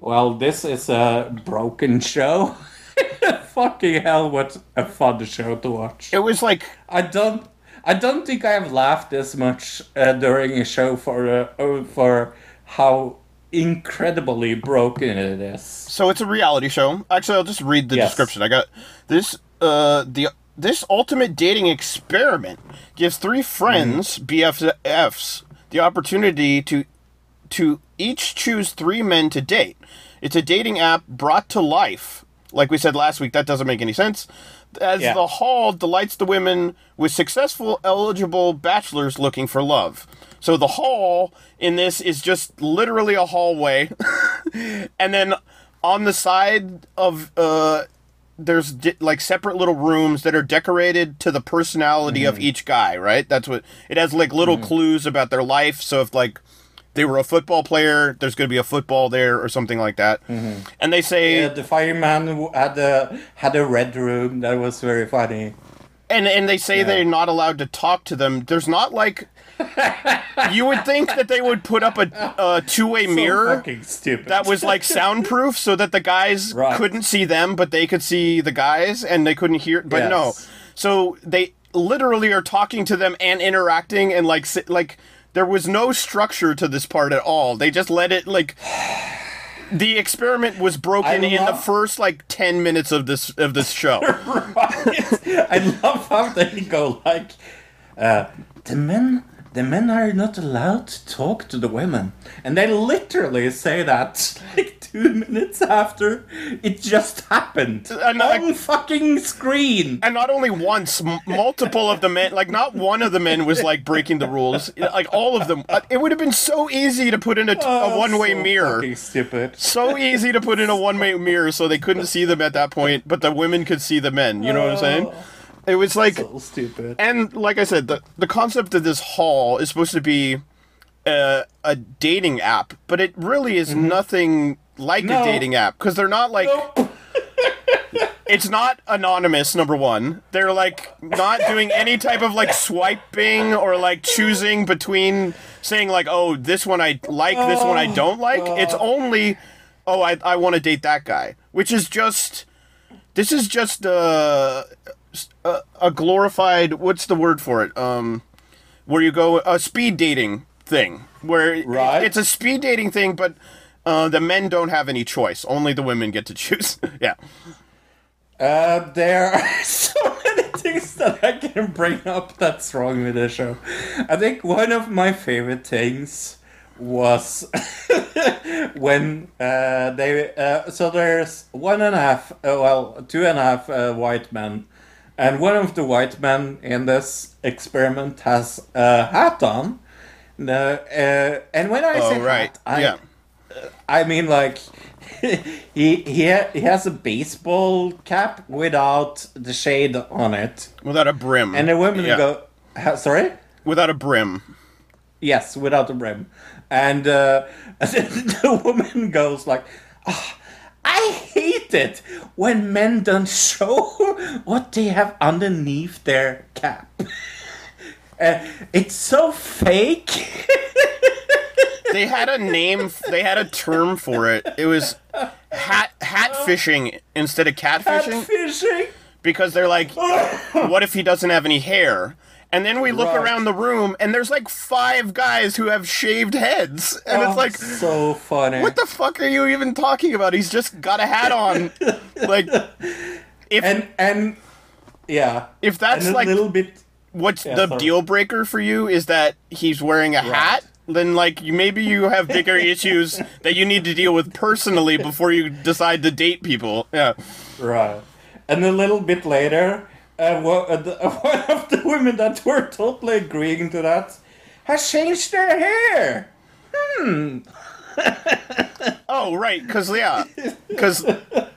Well, this is a broken show. Fucking hell, what a fun show to watch. It was like I don't, I don't think I have laughed this much uh, during a show for uh, for how incredibly broken it is. so it's a reality show. Actually, I'll just read the Yes. description. I got this uh the this ultimate dating experiment gives three friends, BFFs, the opportunity to to each choose three men to date. It's a dating app brought to life. Like we said last week, that doesn't make any sense. As Yeah. the hall delights the women with successful, eligible bachelors looking for love. So the hall in this is just literally a hallway. and then on the side of uh there's di- like separate little rooms that are decorated to the personality of each guy, right? That's what it has like little clues about their life. So if like they were a football player, there's going to be a football there or something like that. And they say Uh, the fireman had a had a red room that was very funny. and and they say they're not allowed to talk to them. There's not like you would think that they would put up a, a two-way So mirror that was like soundproof so that the guys Right. couldn't see them but they could see the guys and they couldn't hear but no. So they literally are talking to them and interacting and like like there was no structure to this part at all. They just let it like the experiment was broken I in the first like 10 minutes of this of this show. I love how they go like, uh, the men, the men are not allowed to talk to the women, and they literally say that like two minutes after it just happened And, on fucking screen. and not only once m- multiple of the men like not one of the men was like breaking the rules like all of them Uh, it would have been so easy to put in a one-way so mirror stupid. so easy to put in a one-way mirror so they couldn't see them at that point, but the women could see the men. You know what I'm saying? It was like, So stupid. and like I said, the the concept of this hall is supposed to be uh, a dating app, but it really is nothing like No. a dating app because they're not like. It's not anonymous, number one. They're like not doing any type of like swiping or like choosing between saying like, oh, this one I like, this one I don't like. It's only, oh, I, I want to date that guy, which is just, this is just uh, a, a glorified, what's the word for it? Um, where you go, a speed dating thing, where Right. it's a speed dating thing, but uh, the men don't have any choice. Only the women get to choose. yeah. Uh, there are so many things that I can bring up that's wrong with the show. I think one of my favorite things was when uh, they. Uh, so there's one and a half, uh, well, two and a half uh, white men, and one of the white men in this experiment has a hat on. The, uh, and when I Oh, say right. hat, I, yeah. I mean, like, he he ha- he has a baseball cap without the shade on it, Without a brim. and the women Yeah. go, ha- "Sorry." Without a brim. Yes, without a brim, and uh, the woman goes like, "Ah, "I hate it when men don't show what they have underneath their cap. uh, it's so fake." They had a name. They had a term for it. It was hat hat fishing instead of catfishing Fishing. because they're like, what if he doesn't have any hair? And then we look Right. around the room and there's like five guys who have shaved heads, and it's oh, like, so funny. what the fuck are you even talking about? He's just got a hat on. like, if and and yeah, if that's and a like little bit. what's Yeah, the sorry. deal breaker for you is that he's wearing a hat then like you, maybe you have bigger issues that you need to deal with personally before you decide to date people yeah Right. And a little bit later, uh, one, uh, one of the women that were totally agreeing to that has changed their hair. oh right because yeah because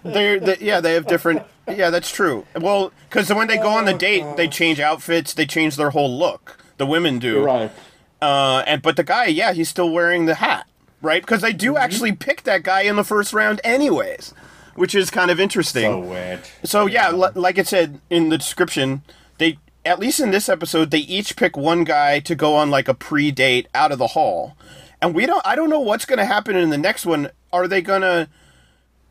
they're they, yeah they have different yeah that's true. Well because when they go on the date they change outfits they change their whole look. The women do. Right. uh and but the guy yeah he's still wearing the hat right? Because they do actually pick that guy in the first round anyways which is kind of interesting So weird. So yeah, li- like it said in the description, they at least in this episode they each pick one guy to go on like a pre-date out of the hall. And we don't I don't know what's going to happen in the next one. Are they going to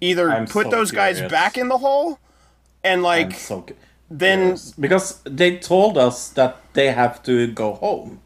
either I'm put so those guys back in the hall and like I'm so cu- then curious. because they told us that they have to go home.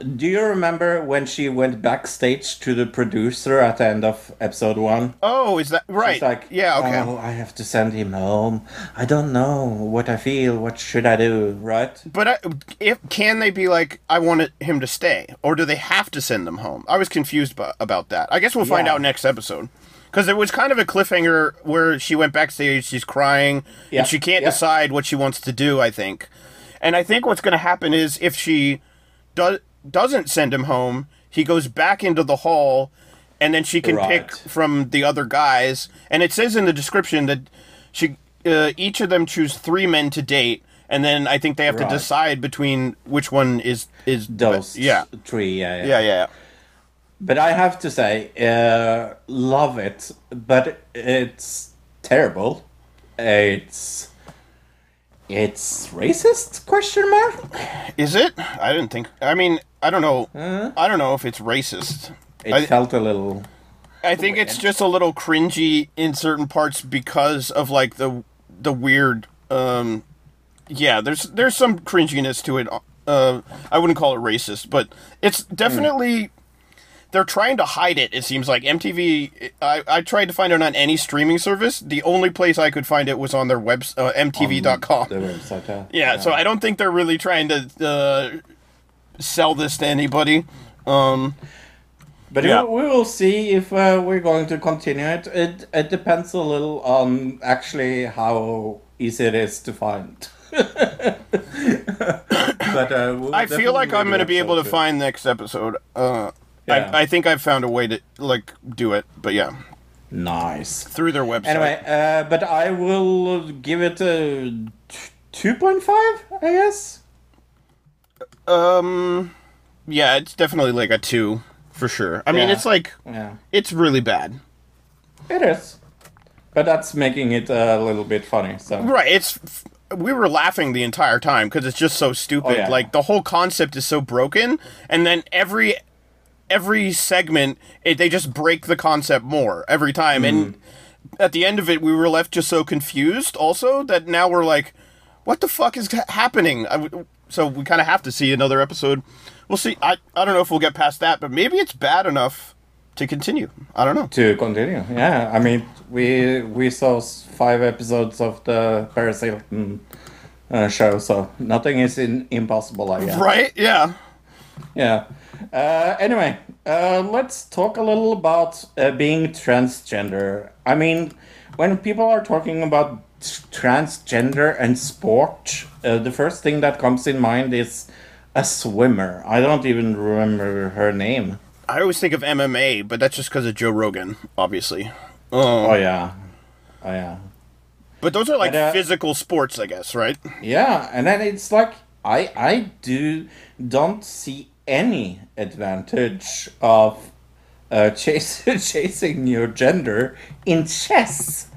Do you remember when she went backstage to the producer at the end of episode one? oh, is that right? It's like, yeah, okay. Oh, I have to send him home. I don't know what I feel. What should I do? Right? But I, if can they be like, I wanted him to stay, or do they have to send them home? I was confused about, about that. I guess we'll find Yeah. out next episode because it was kind of a cliffhanger where she went backstage, she's crying, Yeah. and she can't Yeah. decide what she wants to do. I think, and I think what's going to happen is if she does doesn't send him home, he goes back into the hall, and then she can pick from the other guys. And it says in the description that she uh, each of them choose three men to date, and then I think they have Right. to decide between which one is is Those yeah three. Yeah, yeah. yeah yeah. But I have to say, uh, love it, but it's terrible. It's it's racist? Question mark. Is it? I didn't think. I mean, I don't know. I don't know if it's racist. It I- felt a little. I think it's just a little cringy in certain parts because of like the the weird. um Yeah, there's there's some cringiness to it. Uh, I wouldn't call it racist, but it's definitely. They're trying to hide it. It seems like MTV. I, I tried to find it on any streaming service. The only place I could find it was on their web uh, MTV.com. The website. Yeah. Yeah, so I don't think they're really trying to uh, sell this to anybody. Um, But Yeah. we, we will see if uh, we're going to continue it. It it depends a little on actually how easy it is to find. but uh, we'll I feel like I'm going to be able to find next episode. Uh, Yeah. I, I think I've found a way to like do it, but yeah, Nice. through their website. Anyway, uh, but I will give it a two point five, I guess. um, yeah, it's definitely like a two for sure. I mean, it's like Yeah, it's really bad. it is. But that's making it a little bit funny. So Right. It's we were laughing the entire time because it's just so stupid. Oh, yeah. Like the whole concept is so broken, and then every every segment it, they just break the concept more every time, and Mm-hmm. at the end of it, we were left just so confused. Also, that now we're like, what the fuck is happening? W so we kind of have to see another episode. We'll see. I I don't know if we'll get past that, but maybe it's bad enough to continue. I don't know. to continue, yeah. I mean, we we saw five episodes of the Paris Hilton uh, show, so nothing is in, impossible. I guess. Right? Yeah. Yeah. Uh, anyway, uh, let's talk a little about uh, being transgender. I mean, when people are talking about transgender and sport, uh, the first thing that comes in mind is a swimmer. I don't even remember her name. I always think of MMA, but that's just because of Joe Rogan, obviously. Uh, Oh yeah, oh yeah, But those are like But, uh, physical sports, I guess, right? yeah. And then it's like I I do don't see any advantage of uh, chase, chasing your gender in chess.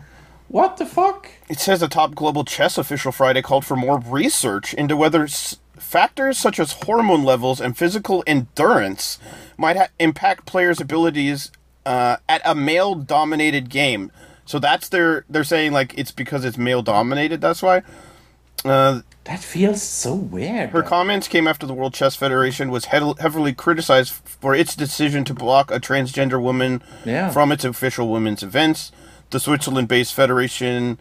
What the fuck? It says a top global chess official Friday called for more research into whether s- factors such as hormone levels and physical endurance might ha- impact players' abilities uh, at a male-dominated game. So that's their they're saying like it's because it's male-dominated. That's why. Uh, That feels so weird. Her comments came after the World Chess Federation was heavily criticized for its decision to block a transgender woman Yeah. from its official women's events. The Switzerland-based federation,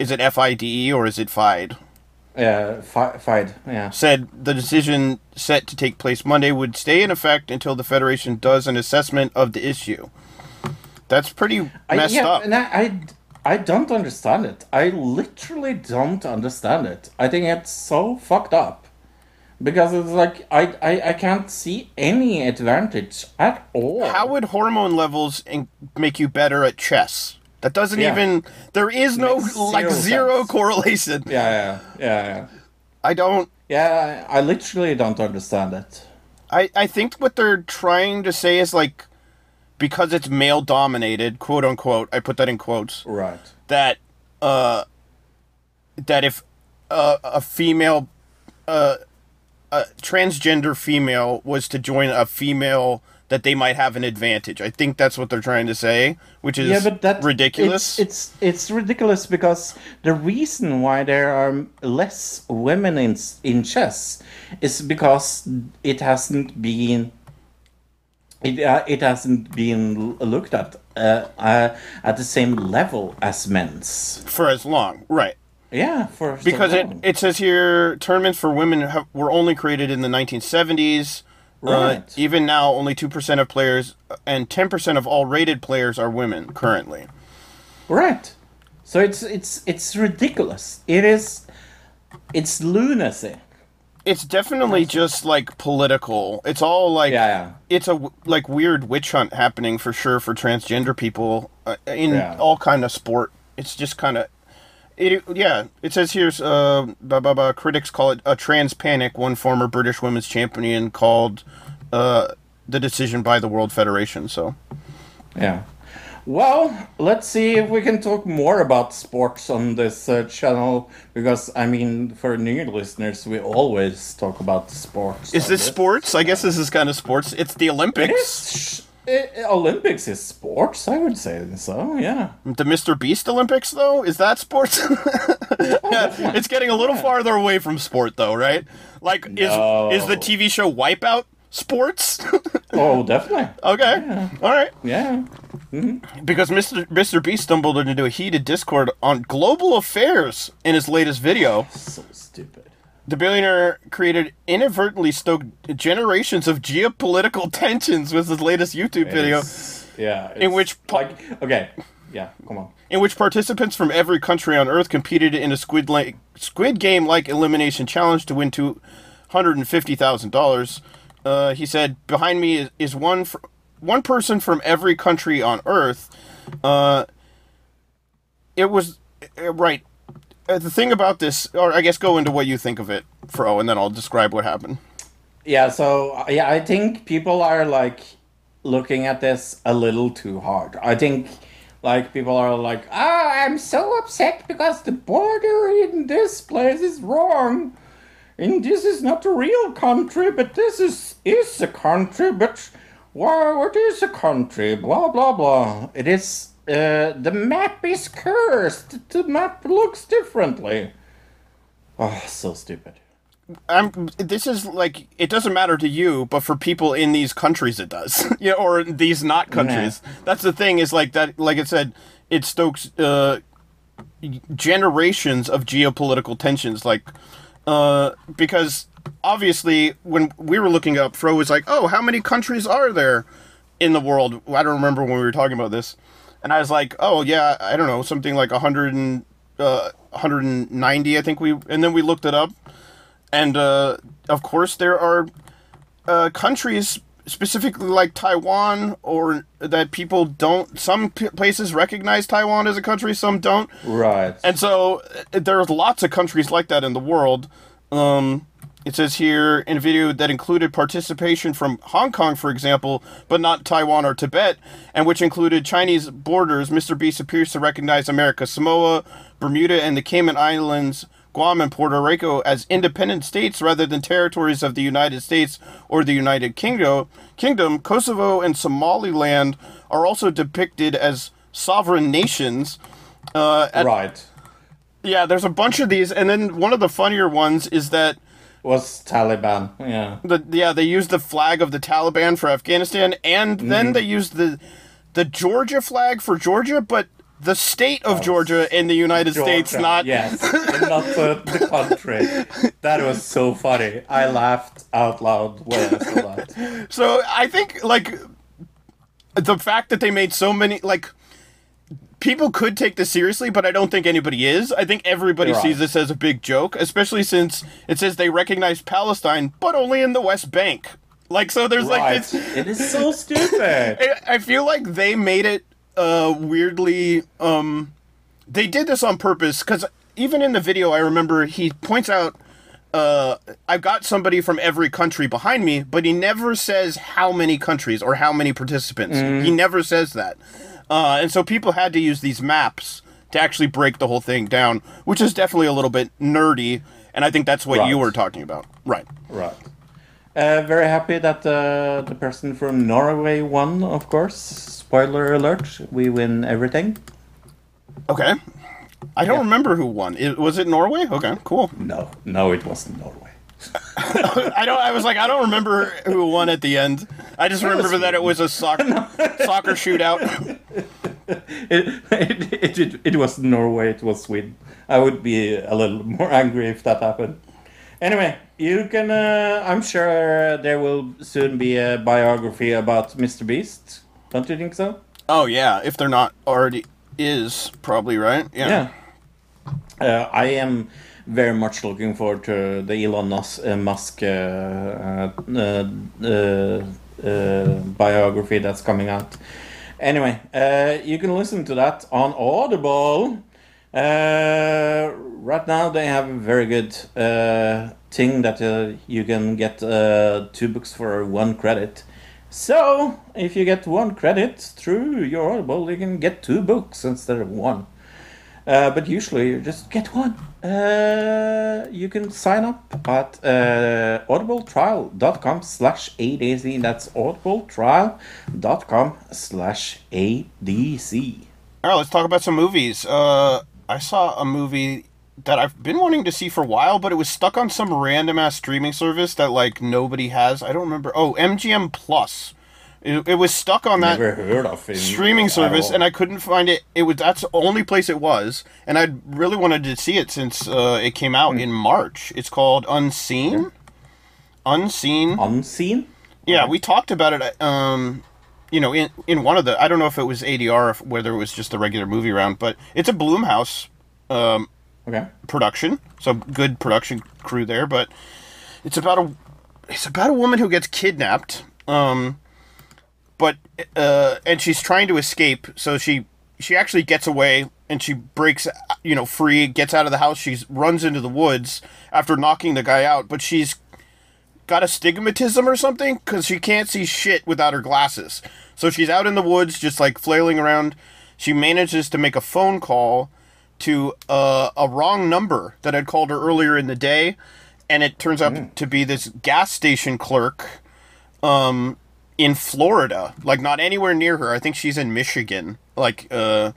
is it FIDE or is it FIDE? yeah, uh, fi- fight. Yeah. Said the decision set to take place Monday would stay in effect until the federation does an assessment of the issue. That's pretty I, messed yeah, up. and I, I, I don't understand it. I literally don't understand it. I think it's so fucked up. Because it's like, I, I, I can't see any advantage at all. How would hormone levels in- make you better at chess? That doesn't Yeah. even. There is no Makes like zero sense. correlation. Yeah, yeah, yeah, yeah. I don't. Yeah, I I literally don't understand it. I, I think what they're trying to say is like because it's male dominated, quote unquote, I put that in quotes, Right. that uh that if uh, a female uh a transgender female was to join a female that they might have an advantage. I think that's what they're trying to say, which is yeah, but that ridiculous. It's, it's it's ridiculous because the reason why there are less women in in chess is because it hasn't been it uh, it hasn't been looked at uh, uh, at the same level as men's. for as long, right? Yeah, for so because it, it says here tournaments for women have, were only created in the 1970s. Uh, Right. even now, only 2% of players and 10% of all rated players are women currently. right. So it's it's it's ridiculous. It is it's lunacy. It's definitely just like political. It's all like Yeah, it's a like weird witch hunt happening for sure for transgender people uh, in Yeah. all kind of sport. It's just kind of it yeah, it says here's uh blah, blah, blah, critics call it a trans panic. One former British women's champion called uh the decision by the World Federation, so Yeah. Well, let's see if we can talk more about sports on this uh, channel because I mean, for new listeners, we always talk about sports. is this sports? I guess this is kind of sports. It's the Olympics. is. eh, Olympics is sports, I would say so. Yeah. The Mr. Beast Olympics, though, is that sports? yeah, it's getting a little farther away from sport, though, right? Like, No. is is the TV show Wipeout sports? Oh, definitely. okay, all right. Yeah. Because Mr. Mr. Beast stumbled into a heated discord on global affairs in his latest video. So stupid. The billionaire created inadvertently stoked generations of geopolitical tensions with his latest YouTube video. It's- yeah. In which po- like okay. Yeah. Come on. in which participants from every country on Earth competed in a Squid like Squid Game like elimination challenge to win two hundred and fifty thousand dollars. Uh, he said, "Behind me is, is one fr- one person from every country on Earth." Uh, it was uh, right. Uh, the thing about this, or I guess go into what you think of it, Fro, and then I'll describe what happened. yeah, so yeah, I think people are like looking at this a little too hard. I think like people are like, ah, I'm so upset because the border in this place is wrong. And this is not a real country, but this is is a country, but well, what is a country? Blah blah blah. It is uh, the map is cursed. The map looks differently. Oh, so stupid. I'm. This is like it doesn't matter to you, but for people in these countries, it does. yeah, or these not countries. That's the thing. Is like that. Like I said, it stokes uh, generations of geopolitical tensions. Like, uh, because obviously, when we were looking up, Fro was like, "Oh, how many countries are there in the world?" I don't remember when we were talking about this, and I was like, "Oh yeah, I don't know, something like hundred and uh, 190, I think we." And then we looked it up, and uh, of course there are uh, countries specifically like Taiwan or that people don't some p- places recognize Taiwan as a country some don't Right. and so uh, there's lots of countries like that in the world um, it says here in a video that included participation from Hong Kong, for example, but not Taiwan or Tibet, and which included Chinese borders. Mr. Beast appears to recognize America, Samoa, Bermuda, and the Cayman Islands, Guam, and Puerto Rico as independent states rather than territories of the United States or the United Kingdom. Kingdom, Kosovo, and Somaliland are also depicted as sovereign nations. Uh, at- right. yeah, there's a bunch of these, and then one of the funnier ones is that Was Taliban. Yeah. the yeah they used the flag of the Taliban for Afghanistan, and Mm-hmm. then they used the the Georgia flag for Georgia, but the state of Georgia in the United States, not yes, not the, the country. That was so funny. I laughed out loud when I saw that. So I think like the fact that they made so many like people could take this seriously, but I don't think anybody is. I think everybody Right. sees this as a big joke, especially since it says they recognize Palestine, but only in the West Bank. Like so, there's like this. It is so stupid. I- feel like they made it uh weirdly um they did this on purpose cuz even in the video I remember he points out uh I've got somebody from every country behind me but he never says how many countries or how many participants. He never says that. Uh and so people had to use these maps to actually break the whole thing down, which is definitely a little bit nerdy and I think that's what you were talking about. Right. Right. Uh, very happy that uh, the person from Norway won, of course. Spoiler alert, we win everything. Okay. I don't remember who won. It, was it Norway? Okay, cool. No, no, it wasn't Norway. I don't. I was like, I don't remember who won at the end. I just remember that it was a soccer soccer shootout. It, it, it, it, it was Norway, it was Sweden. I would be a little more angry if that happened. Anyway, you can. Uh, I'm sure there will soon be a biography about Mr. Beast. Don't you think so? Oh yeah, if they're not already is probably right. Yeah. Yeah. Uh, I am very much looking forward to the Elon uh, Musk uh, uh, biography that's coming out. Anyway, you can listen to that on Audible. Uh, right now, they have a very good uh, thing that uh, you can get two books for one credit. So, if you get one credit through your Audible, you can get two books instead of one. Uh, but usually you just get one. Uh, you can sign up at uh, audibletrial.com slash ADC. That's audibletrial.com slash ADC. All right, let's talk about some movies. Uh, I saw a movie that I've been wanting to see for a while, but it was stuck on some random ass streaming service that like nobody has. I don't remember. Oh, MGM Plus. It, it was stuck on that. Never heard of it. streaming at service all. and I couldn't find it. It was that's the only place it was, and I really wanted to see it since uh, it came out in March. It's called Unseen. Unseen. Unseen? Yeah, we talked about it. Um, you know, in in one of the I don't know if it was ADR or if, whether it was just a regular movie round, but it's a Blumhouse um, Okay. production, so good production crew there. But it's about a it's about a woman who gets kidnapped, um, but uh, and she's trying to escape. So she she actually gets away and she breaks you know free, gets out of the house. She runs into the woods after knocking the guy out, but she's got astigmatism or something because she can't see shit without her glasses. So she's out in the woods, just like flailing around. She manages to make a phone call to uh, a wrong number that had called her earlier in the day, and it turns out to be this gas station clerk um, in Florida, like not anywhere near her. I think she's in Michigan, like uh,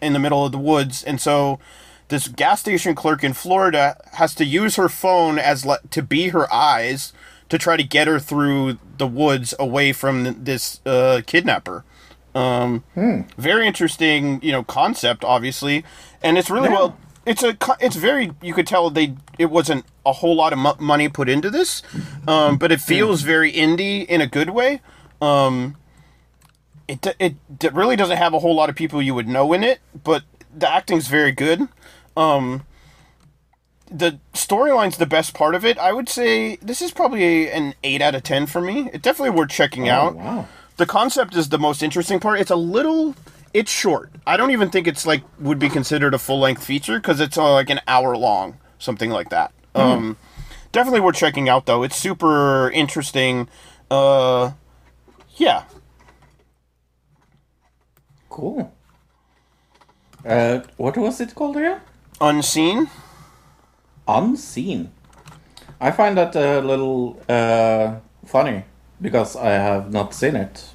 in the middle of the woods. And so this gas station clerk in Florida has to use her phone as le- to be her eyes to try to get her through the woods away from this uh, kidnapper. Um, Very interesting, you know, concept, obviously, and it's really well. It's a. It's very. You could tell they. It wasn't a whole lot of mo- money put into this, um, but it feels very indie in a good way. Um, it d- it really doesn't have a whole lot of people you would know in it, but the acting's very good. Um, the storyline's the best part of it. I would say this is probably an eight out of ten for me. It definitely worth checking out. wow. The concept is the most interesting part. It's a little. It's short. I don't even think it's like would be considered a full length feature because it's uh, like an hour long, something like that. Um, definitely worth checking out though. It's super interesting. Uh, yeah. Cool. Uh, what was it called again? Unseen. Unseen. I find that a little uh, funny because I have not seen it.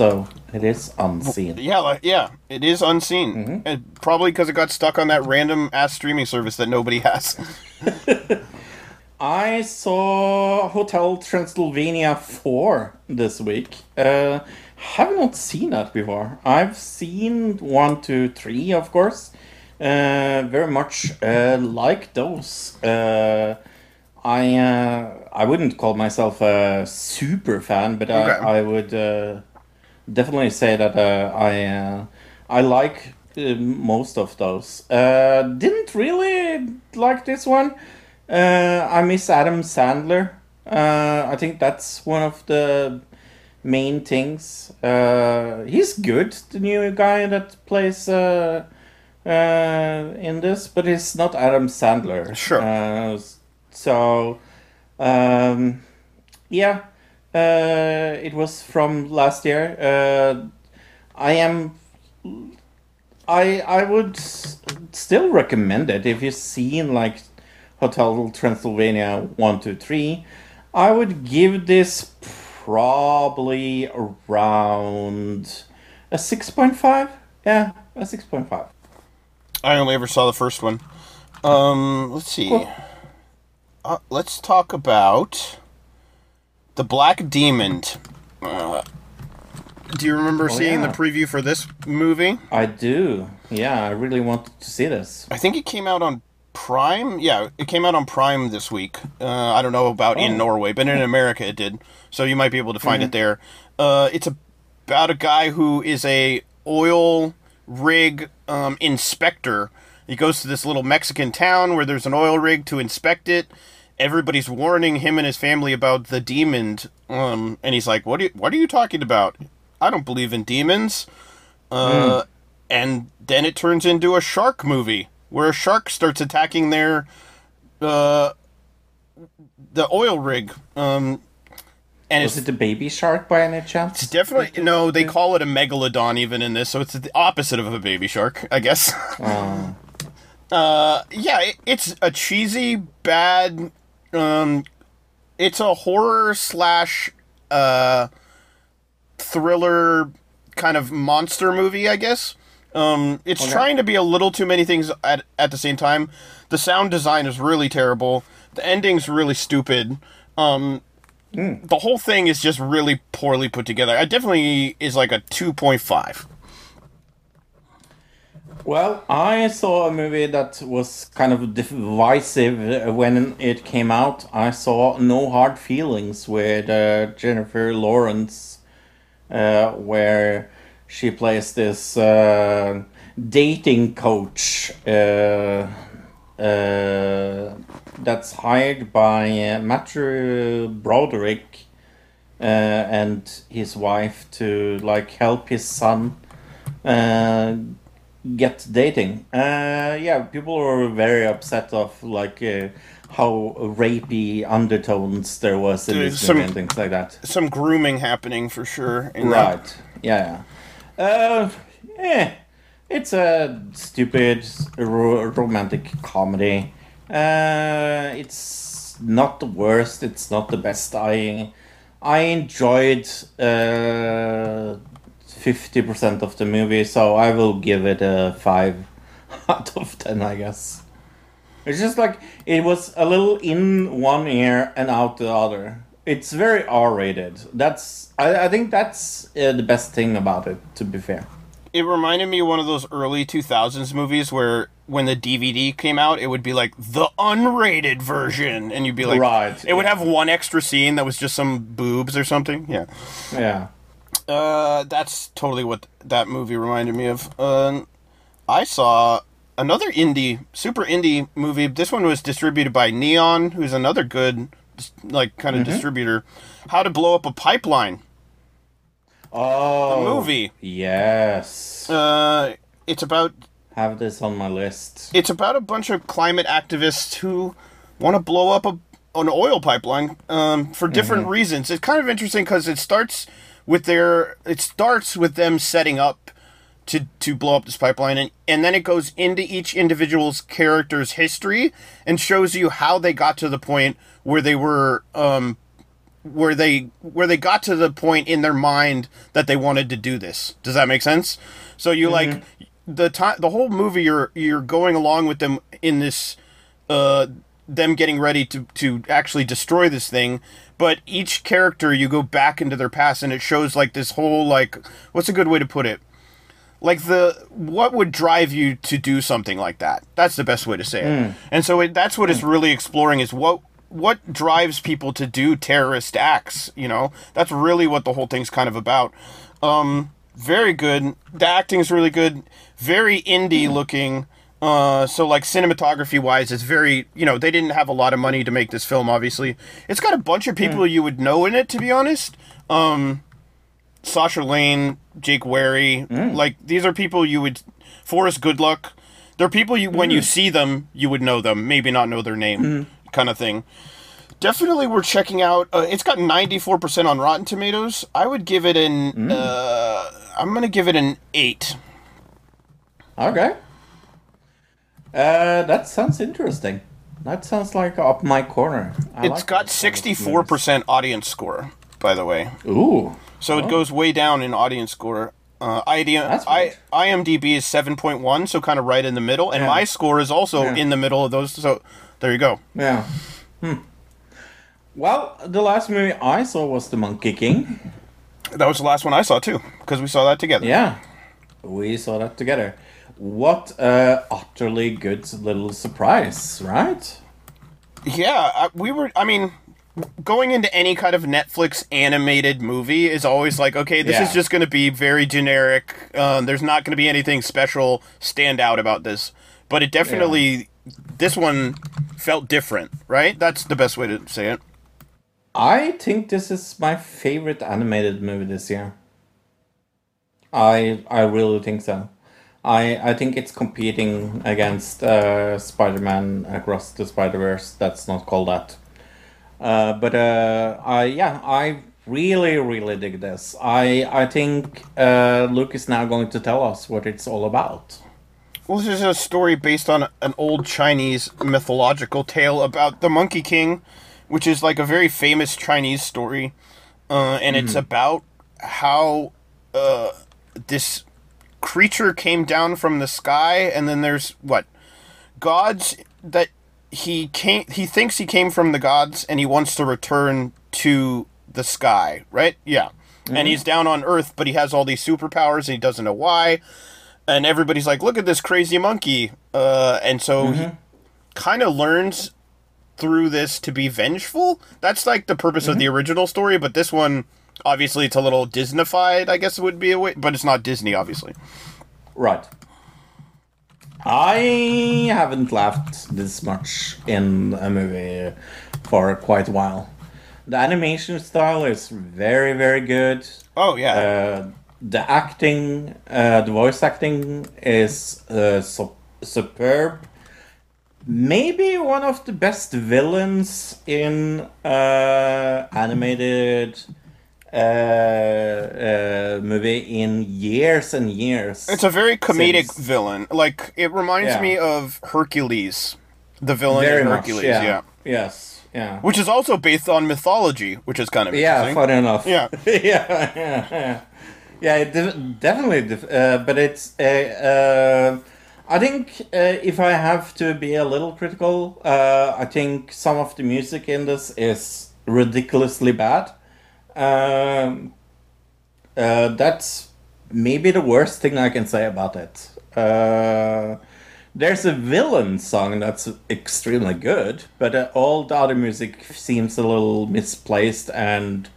So it is unseen. Yeah, like, yeah, it is unseen. And probably because it got stuck on that random ass streaming service that nobody has. I saw Hotel Transylvania 4 this week. Uh, have not seen that before. I've seen 1, 2, 3, of course. Uh, very much uh, like those. Uh, I uh, I wouldn't call myself a super fan, but Okay. I, I would uh, definitely say that uh, I uh, I like uh, most of those. Uh, didn't really like this one. Uh, I miss Adam Sandler. Uh, I think that's one of the main things. Uh, he's good, the new guy that plays uh, uh, in this, but he's not Adam Sandler. Sure. Uh, so, um, yeah, uh, it was from last year. Uh, I am. I I would still recommend it if you've seen like Hotel Transylvania one two three. I would give this probably around a six point five. Yeah, a six point five. I only ever saw the first one. Um, let's see. Cool. Uh, let's talk about the Black Demon. Uh, do you remember seeing yeah. the preview for this movie? I do. Yeah, I really wanted to see this. I think it came out on Prime. Yeah, it came out on Prime this week. Uh, I don't know about in Oh. Norway, but in America it did. So you might be able to find it there. Uh, it's about a guy who is a oil rig um, inspector. He goes to this little Mexican town where there's an oil rig to inspect it. Everybody's warning him and his family about the demon, um, and he's like, "What? Are you, what are you talking about? I don't believe in demons." Uh, and then it turns into a shark movie where a shark starts attacking their uh, the oil rig. Um, and Was it's it the baby shark by any chance? It's definitely no. They call it a megalodon even in this, so it's the opposite of a baby shark, I guess. Oh. uh, yeah, it, it's a cheesy, bad. Um, it's a horror slash uh, thriller kind of monster movie, I guess. Um, it's trying to be a little too many things at at the same time. The sound design is really terrible. The ending's really stupid. Um, the whole thing is just really poorly put together. I definitely is like a two point five. Well, I saw a movie that was kind of divisive when it came out. I saw No Hard Feelings with uh, Jennifer Lawrence, uh, where she plays this uh, dating coach uh, uh, that's hired by uh, Matthew Broderick and his wife to like help his son uh, get dating. Uh, yeah, people were very upset of like uh, how rapey undertones there was in this some- movie and things like that. Some grooming happening for sure. in that. Right. Yeah. yeah. Uh, eh. It's a stupid ro- romantic comedy. Uh, it's not the worst. It's not the best. I I enjoyed uh, fifty percent of the movie, so I will give it a five out of ten. I guess. It's just like it was a little in one ear and out the other. It's very R-rated. That's I, I think that's uh, the best thing about it. To be fair. It reminded me of one of those early 2000s movies where when the DVD came out, it would be like the unrated version, and you'd be like, Right, It would have one extra scene that was just some boobs or something. Yeah. Yeah. Uh, that's totally what that movie reminded me of. Uh, I saw another indie, super indie movie. This one was distributed by Neon, who's another good, like, kind of distributor. How to Blow Up a Pipeline Oh. movie. Yes. Uh, it's about Have this on my list. it's about a bunch of climate activists who want to blow up a an oil pipeline um, for different reasons. It's kind of interesting because it starts with their it starts with them setting up to to blow up this pipeline, and and then it goes into each individual's character's history and shows you how they got to the point where they were um, where they where they got to the point in their mind that they wanted to do this. Does that make sense? So you like the time the whole movie you're you're going along with them in this uh them getting ready to to actually destroy this thing but each character you go back into their past and it shows like this whole like what's a good way to put it? Like the what would drive you to do something like that? That's the best way to say it. And so it, that's what it's really exploring is what what drives people to do terrorist acts you know? That's really what the whole thing's kind of about. Um very good. The acting's really good. Very indie looking uh so like cinematography wise it's very you know they didn't have a lot of money to make this film obviously it's got a bunch of people you would know in it to be honest um Sasha Lane, Jake Weary, like these are people you would Forrest Goodluck. They're people you when you see them, you would know them, maybe not know their name, kind of thing. Definitely, we're checking out. Uh, it's got ninety four percent on Rotten Tomatoes. I would give it an. Uh, I'm gonna give it an eight. Okay. Uh, that sounds interesting. That sounds like up my corner. I It's like got sixty four percent audience score, by the way. Ooh. So it goes way down in audience score. Uh, ID, I. IMDb is 7.1, so kind of right in the middle. And my score is also Yeah. in the middle of those. So there you go. Yeah. Hmm. Well, the last movie I saw was The Monkey King. That was the last one I saw too, because we saw that together. Yeah. We saw that together. What a utterly good little surprise, right? Yeah, we were. I mean, going into any kind of Netflix animated movie is always like, okay, this is just going to be very generic. Um, there's not going to be anything special stand out about this. But it definitely, this one felt different, right? That's the best way to say it. I think this is my favorite animated movie this year. I I really think so. I I think it's competing against uh, Spider-Man Across the Spider-Verse. That's not called that. Uh, but uh, I yeah I really really dig this. I I think uh, Luke is now going to tell us what it's all about. Well, this is a story based on an old Chinese mythological tale about the Monkey King, which is like a very famous Chinese story, uh, and it's about how uh, this creature came down from the sky, and then there's what gods that he came. He thinks he came from the gods, and he wants to return to the sky. Right? Yeah. And mm-hmm. he's down on Earth, but he has all these superpowers, and he doesn't know why and everybody's like, "Look at this crazy monkey," uh, and so he mm-hmm. kind of learns through this to be vengeful. That's like the purpose of the mm-hmm. original story, but this one, obviously, it's a little Disneyfied. I guess it would be a way, but it's not Disney, obviously. Right. I haven't laughed this much in a movie for quite a while. The animation style is very, very good. Oh yeah, Uh, the acting, uh, the voice acting is uh, su- superb. maybe one of the best villains in uh, animated uh, uh, movie in years and years. It's a very comedic Since- villain. Like it reminds Yeah. me of Hercules, the villain very in much. Hercules. Yeah. yeah. Yes. Yeah. Which is also based on mythology, which is kind of Yeah. Funny enough. Yeah. yeah. Yeah. Yeah. Yeah. It definitely. Uh, but it's. Uh, uh, I think uh, if I have to be a little critical, uh, I think some of the music in this is ridiculously bad. Um, uh, that's maybe the worst thing I can say about it. Uh, there's a villain song that's extremely good, but uh, all the other music seems a little misplaced and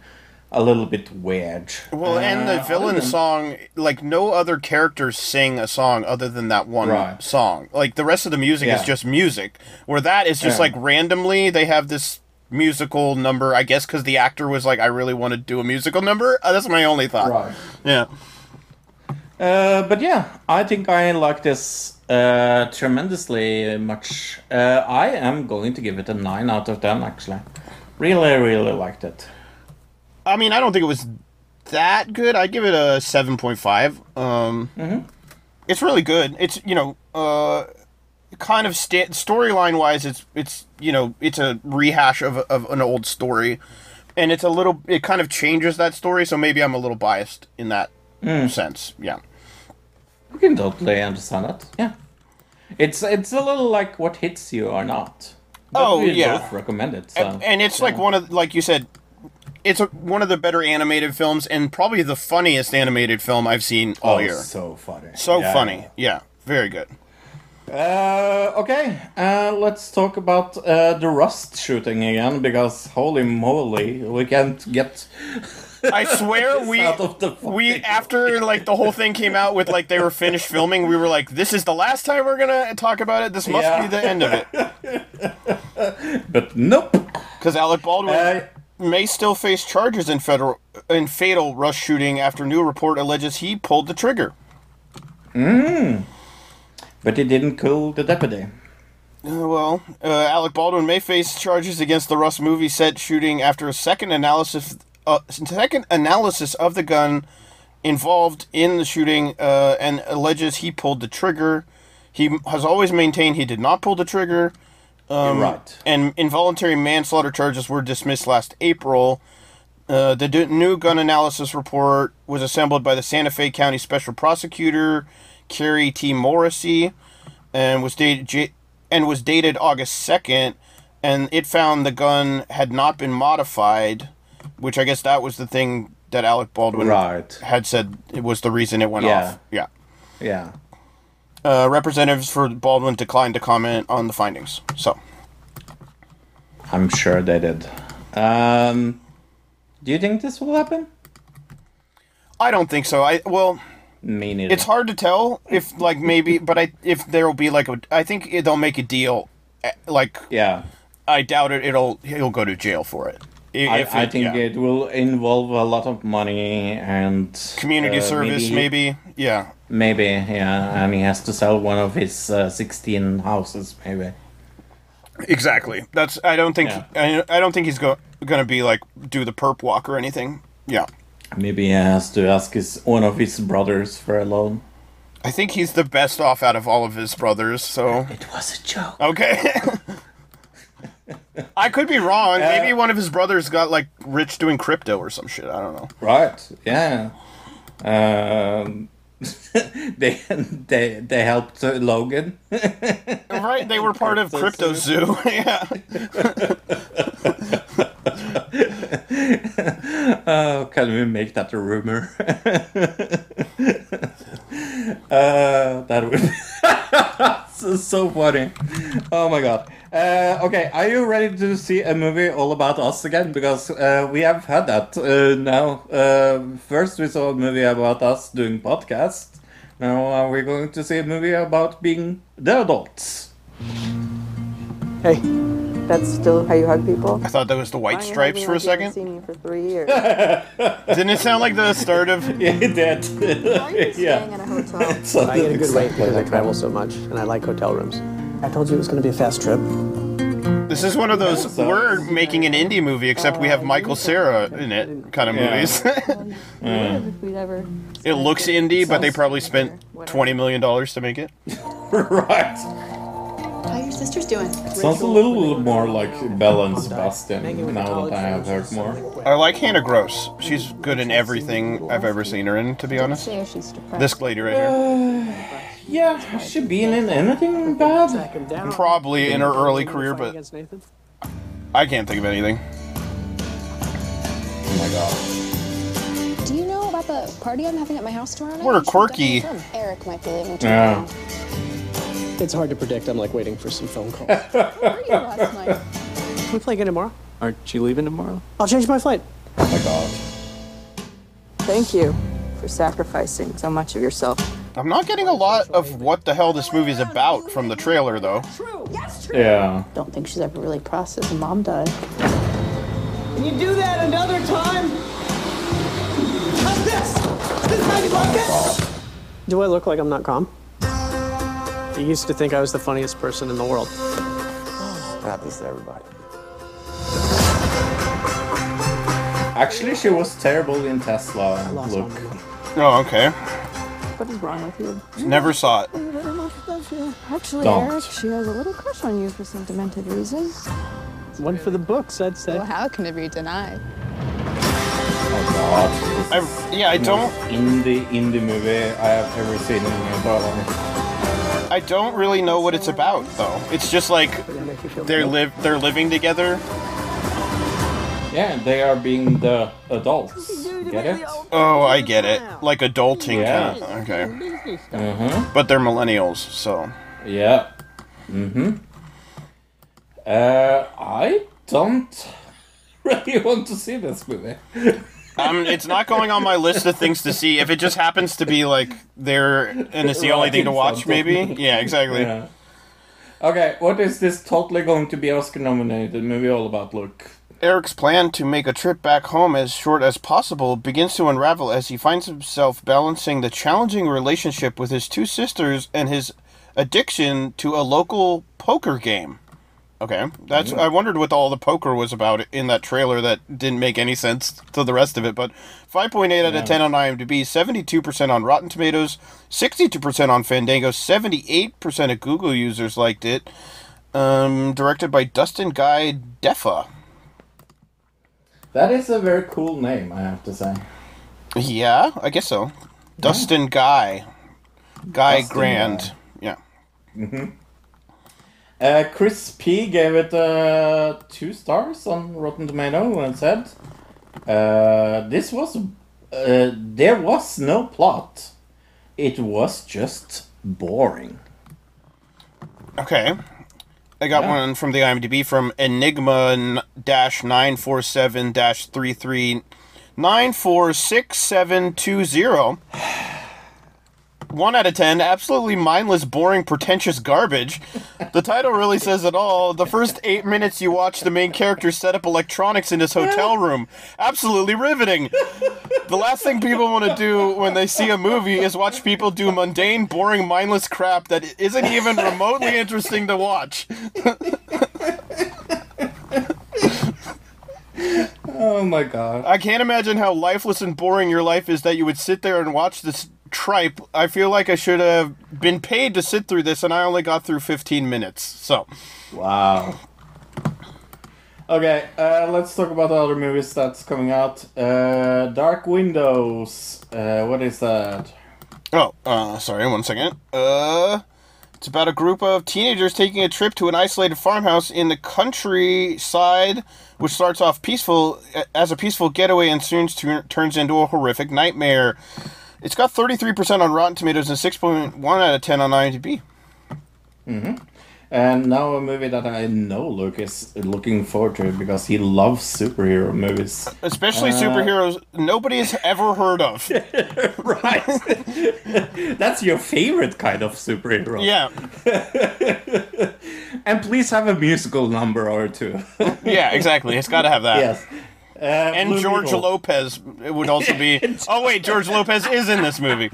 a little bit weird. Well, and the Uh, villain song, like no other characters sing a song other than that one Right. song. Like the rest of the music is just music. Where that is just Yeah. like randomly they have this musical number. I guess because the actor was like, I really want to do a musical number. Uh, that's my only thought. Right. Yeah. Uh, but yeah, I think I like this uh, tremendously much. Uh, I am going to give it a 9 out of 10, actually. Really, really liked it. I mean, I don't think it was that good. I'd give it a seven point five. Um, It's really good. It's you know, uh, kind of sta- storyline wise, it's it's you know, it's a rehash of of an old story, and it's a little. It kind of changes that story, so maybe I'm a little biased in that hmm. sense. Yeah. We can totally understand that. Yeah. It's it's a little like what hits you or not. But Oh, we yeah. both recommend it. So. and, and it's like one of like you said it's a, one of the better animated films and probably the funniest animated film i've seen all oh, year so funny. so Yeah. funny yeah very good Uh, okay, uh, let's talk about uh, the Rust shooting again because holy moly, we can't get i swear we out of the we after like the whole thing came out with like they were finished filming we were like this is the last time we're gonna talk about it. This must Yeah. be the end of it. But nope. because alec baldwin Uh, may still face charges in federal in fatal Rust shooting after new report alleges he pulled the trigger but he didn't kill the deputy. Uh, Well, uh, Alec Baldwin may face charges against the Rust movie set shooting after a second analysis, uh, second analysis of the gun involved in the shooting, uh, and alleges he pulled the trigger. He has always maintained he did not pull the trigger, You're right. and involuntary manslaughter charges were dismissed last April. Uh, the d- new gun analysis report was assembled by the Santa Fe County Special Prosecutor Kari T. Morrissey, and was dated and was dated August second, and it found the gun had not been modified, which I guess that was the thing that Alec Baldwin Right. had said it was the reason it went Yeah. off. Yeah. Yeah. Uh, representatives for Baldwin declined to comment on the findings. So. I'm sure they did. Um, do you think this will happen? I don't think so. I well, Me neither. it's hard to tell if like maybe, but I if there will be like a, I think it- they'll make a deal. eh, Like Yeah. I doubt it. It'll he'll go to jail for it. I- I, if I think yeah. it will involve a lot of money and community uh, service maybe. Yeah, Maybe, yeah, and he has to sell one of his uh, 16 houses, maybe. exactly. That's I don't think Yeah. I, I don't think he's go, gonna be like do the perp walk or anything. Yeah, Maybe he has to ask his one of his brothers for a loan. I think he's the best off out of all of his brothers. So It was a joke. okay. I could be wrong. Maybe one of his brothers got like rich doing crypto or some shit. I don't know. Right, yeah. Um, they they they helped uh, Logan. Right, they were part of Crypto CryptoZoo. yeah. Oh, can we make that a rumor? uh, that would so, so funny. Oh my god. Uh, okay, are you ready to see a movie all about us again? Because uh, we have had that uh, now. Uh, first, we saw a movie about us doing podcasts. Now are we going to see a movie about being the adults? Hey, that's still how you hug people? I thought that was the White Why are you Stripes for a like you haven't second. seen me for three years. Didn't it sound like the start of? Yeah, it did. Why are you yeah. staying in a hotel? So I get a good exactly rate because I travel so much and I like hotel rooms. I told you it was going to be a fast trip. This is one of those So- uh, we're making an indie movie, except we have oh, Michael Cera in it kind of Yeah. movies. If it looks indie, but they probably spent twenty million dollars to make it. right. How your sister's doing? Sounds a little more like Belle and Sebastian now that I have heard more. I like Hannah Gross. She's good in everything I've ever seen her in, to be honest. Say she's depressed. This lady right here. Yeah, has she been in anything bad? Track him down. Probably in her early career, but. I can't think of anything. Oh my god. Do you know about the party I'm having at my house tomorrow night? We're quirky. Eric might be leaving Yeah. Tomorrow. It's hard to predict. I'm like waiting for some phone calls. Where were you last night? Can we play again tomorrow? Aren't you leaving tomorrow? I'll change my flight. Oh my god. Thank you for sacrificing so much of yourself. I'm not getting a lot of what the hell this movie's about from the trailer, though. True. Yes, true. Yeah. Don't think she's ever really processed mom died. Can you do that another time? How's this? This how you like it? Do I look like I'm not calm? You used to think I was the funniest person in the world. happens to everybody. Actually, she was terrible in Tesla. Look. Oh, okay. What is wrong with you? Never saw it. Actually, Don't. Eric, she has a little crush on you for some demented reason. One for the books, I'd say. Well, how can it be denied? Oh god. I, yeah, I don't. Indie indie movie I have ever seen in my life. I don't really know what it's about, though. It's just like they're live they're living together. Yeah, they are being the adults. Get it? Oh, I get it. Like adulting. Yeah. kinda. Okay. Mm-hmm. But they're millennials, so. Yeah. Mm-hmm. Uh, I don't really want to see this movie. Um, it's not going on my list of things to see. If it just happens to be like there and it's the only thing to watch, maybe. Yeah, exactly. Yeah. Okay, what is this totally going to be Oscar nominated movie all about? Look. Eric's plan to make a trip back home as short as possible begins to unravel as he finds himself balancing the challenging relationship with his two sisters and his addiction to a local poker game. Okay, that's. I wondered what all the poker was about in that trailer that didn't make any sense to the rest of it. But 5.8 out of 10 on IMDb, 72% on Rotten Tomatoes, 62% on Fandango, 78% of Google users liked it. Um, directed by Dustin Guy Defa. That is a very cool name, I have to say. Yeah, I guess so. Dustin Guy. Guy Dustin Grand. Guy. Yeah. Mm-hmm. Uh, Chris P gave it uh, two stars on Rotten Tomato and said, uh, "This was uh, there was no plot. It was just boring." Okay. I got Yeah. one from the IMDb from Enigma dash nine four seven dash three three nine four six seven two zero. One out of ten, absolutely mindless, boring, pretentious garbage. The title really says it all. The first eight minutes you watch the main character set up electronics in his hotel room. Absolutely riveting. The last thing people want to do when they see a movie is watch people do mundane, boring, mindless crap that isn't even remotely interesting to watch. Oh my god! I can't imagine how lifeless and boring your life is that you would sit there and watch this tripe. I feel like I should have been paid to sit through this, and I only got through 15 minutes. So, Wow. Okay, uh, let's talk about the other movies that's coming out. Uh, Dark Windows. Uh, what is that? oh, uh, sorry, one second. Uh, it's about a group of teenagers taking a trip to an isolated farmhouse in the countryside, which starts off peaceful as a peaceful getaway and soon tu- turns into a horrific nightmare. It's got 33% on Rotten Tomatoes and 6.1 out of 10 on IMDb. Mm-hmm. And now a movie that I know Luke is looking forward to because he loves superhero movies. Especially Uh, superheroes nobody has ever heard of. right. That's your favorite kind of superhero. Yeah. and please have a musical number or two. Yeah, exactly. It's got to have that. Yes. Uh, And Blue George Beetle. Lopez it would also be. oh wait, George Lopez is in this movie.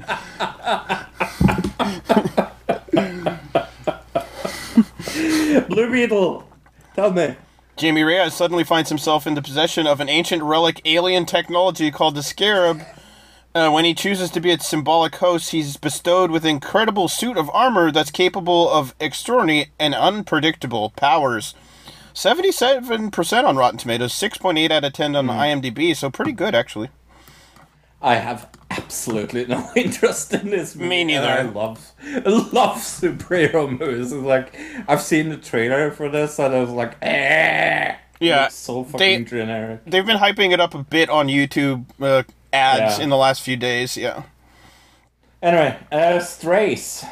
Blue Beetle, tell me. Jamie Reyes suddenly finds himself in the possession of an ancient relic alien technology called the Scarab. Uh, when he chooses to be its symbolic host, he's bestowed with an incredible suit of armor that's capable of extraordinary and unpredictable powers. 77% on Rotten Tomatoes, 6.8 out of 10 on IMDb, so pretty good actually. I have absolutely no interest in this movie. Me neither. and I love love superhero movies. It's like I've seen the trailer for this and I was like, eh. Yeah, It's so fucking they- generic. They've been hyping it up a bit on YouTube uh, ads Yeah. in the last few days, yeah. Anyway, uh, Strays.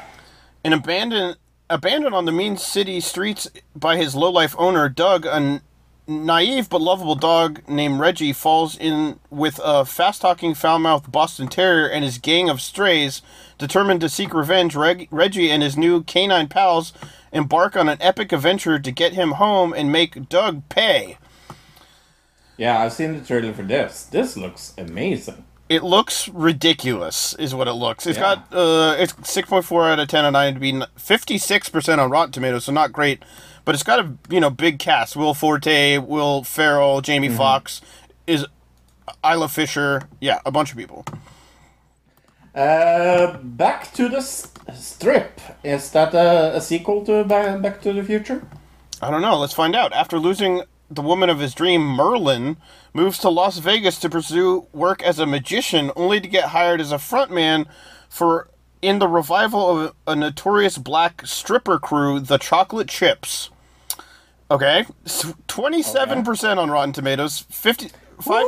An abandoned abandoned on the mean city streets by his lowlife owner, Doug, a n- naive but lovable dog named Reggie falls in with a fast-talking foul-mouthed Boston Terrier and his gang of strays. Determined to seek revenge, Reg- Reggie and his new canine pals embark on an epic adventure to get him home and make Doug pay. Yeah, I've seen the trailer for this. This looks amazing. It looks ridiculous, is what it looks. It's Yeah. got uh, it's six point four out of ten on IMDb, fifty six percent on Rotten Tomatoes, so not great. But it's got a you know big cast: Will Forte, Will Ferrell, Jamie Foxx, is Isla Fisher, yeah, a bunch of people. Uh, Back to the S- Strip. Is that a, a sequel to Back to the Future? I don't know. Let's find out. After losing the woman of his dream, Merlin moves to Las Vegas to pursue work as a magician, only to get hired as a frontman for in the revival of a notorious black stripper crew, the Chocolate Chips. Okay, twenty-seven percent on Rotten Tomatoes, fifty. Five,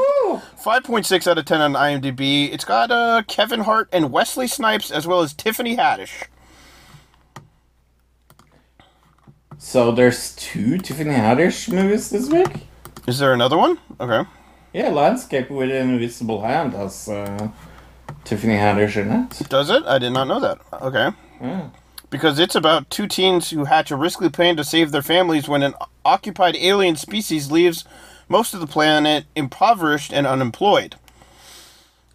5.6 out of 10 on IMDb. It's got uh, Kevin Hart and Wesley Snipes as well as Tiffany Haddish. So there's two Tiffany Haddish movies this week? Is there another one? Okay. Yeah, Landscape with an Invisible Hand has uh, Tiffany Haddish in it. Does it? I did not know that. Okay. Yeah. Because it's about two teens who hatch a risky plan to save their families when an occupied alien species leaves most of the planet impoverished and unemployed.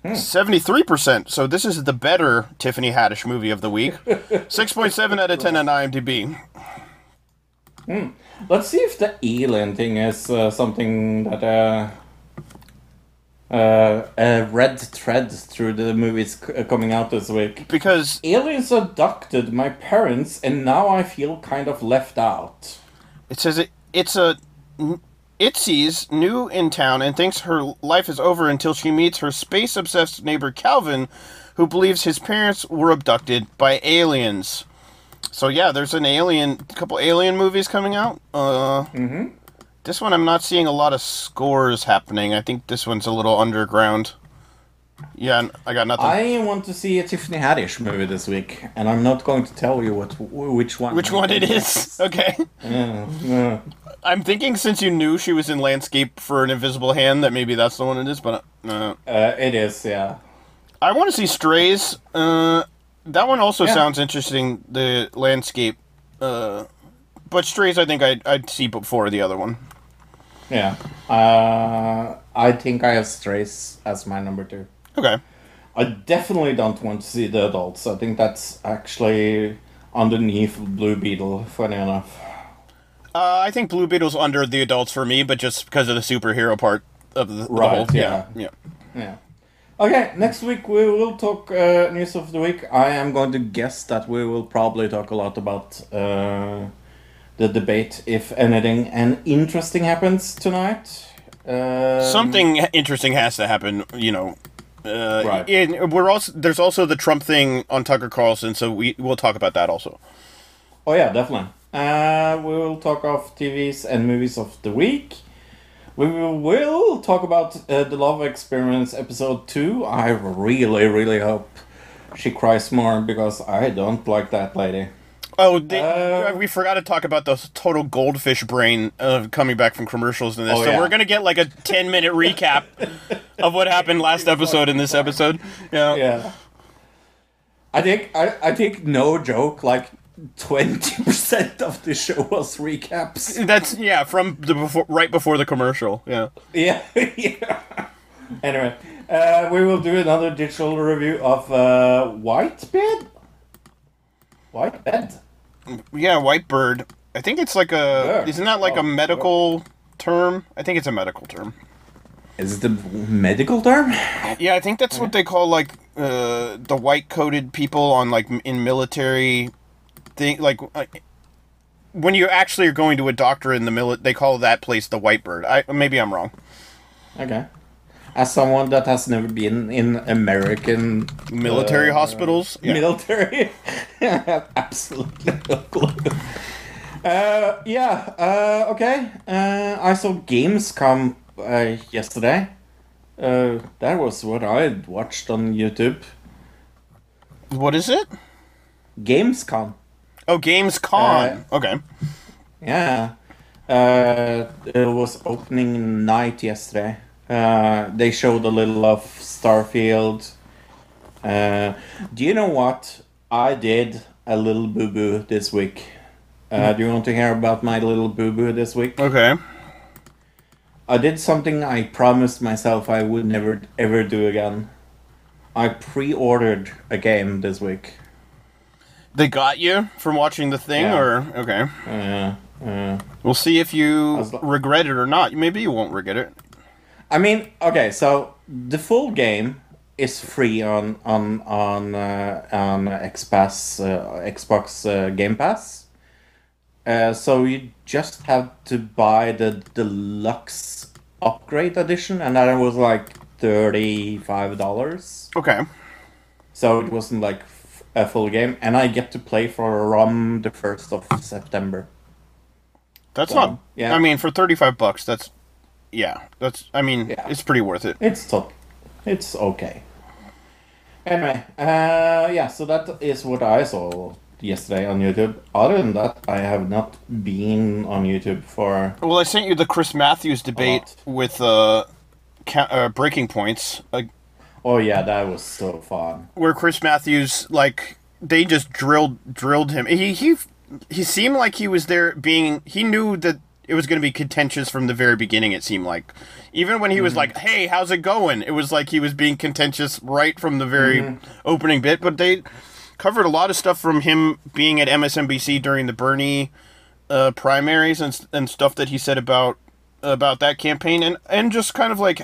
73%. So this is the better Tiffany Haddish movie of the week. 6.7 out of 10 on IMDb. Hmm. Let's see if the alien thing is uh, something that uh, uh, a red thread through the movies c- uh, coming out this week. Because aliens abducted my parents, and now I feel kind of left out. It says it, it's a Itzy's new in town and thinks her life is over until she meets her space obsessed neighbor Calvin, who believes his parents were abducted by aliens. So yeah, there's an alien, couple alien movies coming out. Uh, mm-hmm. This one I'm not seeing a lot of scores happening. I think this one's a little underground. Yeah, I got nothing. I want to see a Tiffany Haddish movie this week, and I'm not going to tell you what which one. Which one it is? Okay. Yeah, yeah. I'm thinking since you knew she was in Landscape for an Invisible Hand that maybe that's the one it is, but uh, Uh, it is, yeah. I want to see Strays. Uh, that one also Yeah. sounds interesting. The Landscape, uh, but Strays I think I'd, I'd see before the other one. Yeah. Uh, I think I have Strays as my number two. Okay. I definitely don't want to see the adults. I think that's actually underneath Blue Beetle, funny enough. Uh, I think Blue Beetle's under the adults for me, but just because of the superhero part of the, the Right, whole. yeah. yeah. Yeah. Okay, next week we will talk uh, news of the week. I am going to guess that we will probably talk a lot about uh, the debate, if anything, and interesting happens tonight. Um, Something interesting has to happen, you know. Uh, Right. and we're also there's also the Trump thing on Tucker Carlson, so we we'll talk about that also. Oh yeah, definitely. Uh, we will talk of TVs and movies of the week. We will, talk about uh, the Love Experience episode two. I really, really hope she cries more because I don't like that lady. Oh, they, Uh, we forgot to talk about the total goldfish brain of coming back from commercials in this. Oh, so yeah. we're gonna get like a ten minute recap of what happened last episode in this episode. Yeah. Yeah. I think I, I think no joke, like twenty percent of the show was recaps. That's yeah from the before right before the commercial. Yeah. Yeah, yeah. Anyway, uh, we will do another digital review of uh, White Bed. White Bed. Yeah, White Bird. I think it's like a. Sure. Isn't that like Oh, a medical term? I think it's a medical term. Is it a medical term? Yeah, I think that's what they call like uh, the white coated people on like in military thing. Like uh, when you actually are going to a doctor in the mili- they call that place the white bird. I maybe I'm wrong. Okay. As someone that has never been in American Military uh, hospitals. Yeah. military, I absolutely no clue. Uh, yeah. Uh, okay. Uh, I saw Gamescom uh, yesterday. Uh, that was what I watched on YouTube. What is it? Gamescom. Oh, Games Con. okay. Yeah. Uh, it was opening night yesterday. Uh, they showed a little of Starfield. Uh, do you know what? I did a little boo boo this week. Uh, do you want to hear about my little boo boo this week? Okay. I did something I promised myself I would never ever do again. I pre ordered a game this week. They got you from watching the thing, Yeah. or okay. Uh, uh, We'll see if you was li- regret it or not. Maybe you won't regret it. I mean, okay, so the full game is free on on on uh, on Xbox uh, Xbox uh, Game Pass. Uh, so you just have to buy the deluxe upgrade edition, and that was like thirty five dollars. Okay. So it wasn't like f- a full game, and I get to play for ROM the first of September. That's So, not. yeah. I mean, for thirty-five bucks, that's. Yeah, that's. I mean, Yeah. it's pretty worth it. It's top. It's okay. Anyway, uh, yeah, so that is what I saw yesterday on YouTube. Other than that, I have not been on YouTube for. Well, I sent you the Chris Matthews debate with uh, ca- uh, breaking points, like Oh yeah, that was so fun. where Chris Matthews like they just drilled drilled him. He he he seemed like he was there being. He knew that it was going to be contentious from the very beginning. It seemed like, even when he was mm-hmm. like, "Hey, how's it going?" It was like he was being contentious right from the very mm-hmm. opening bit. But they covered a lot of stuff from him being at MSNBC during the Bernie uh, primaries and and stuff that he said about about that campaign and and just kind of like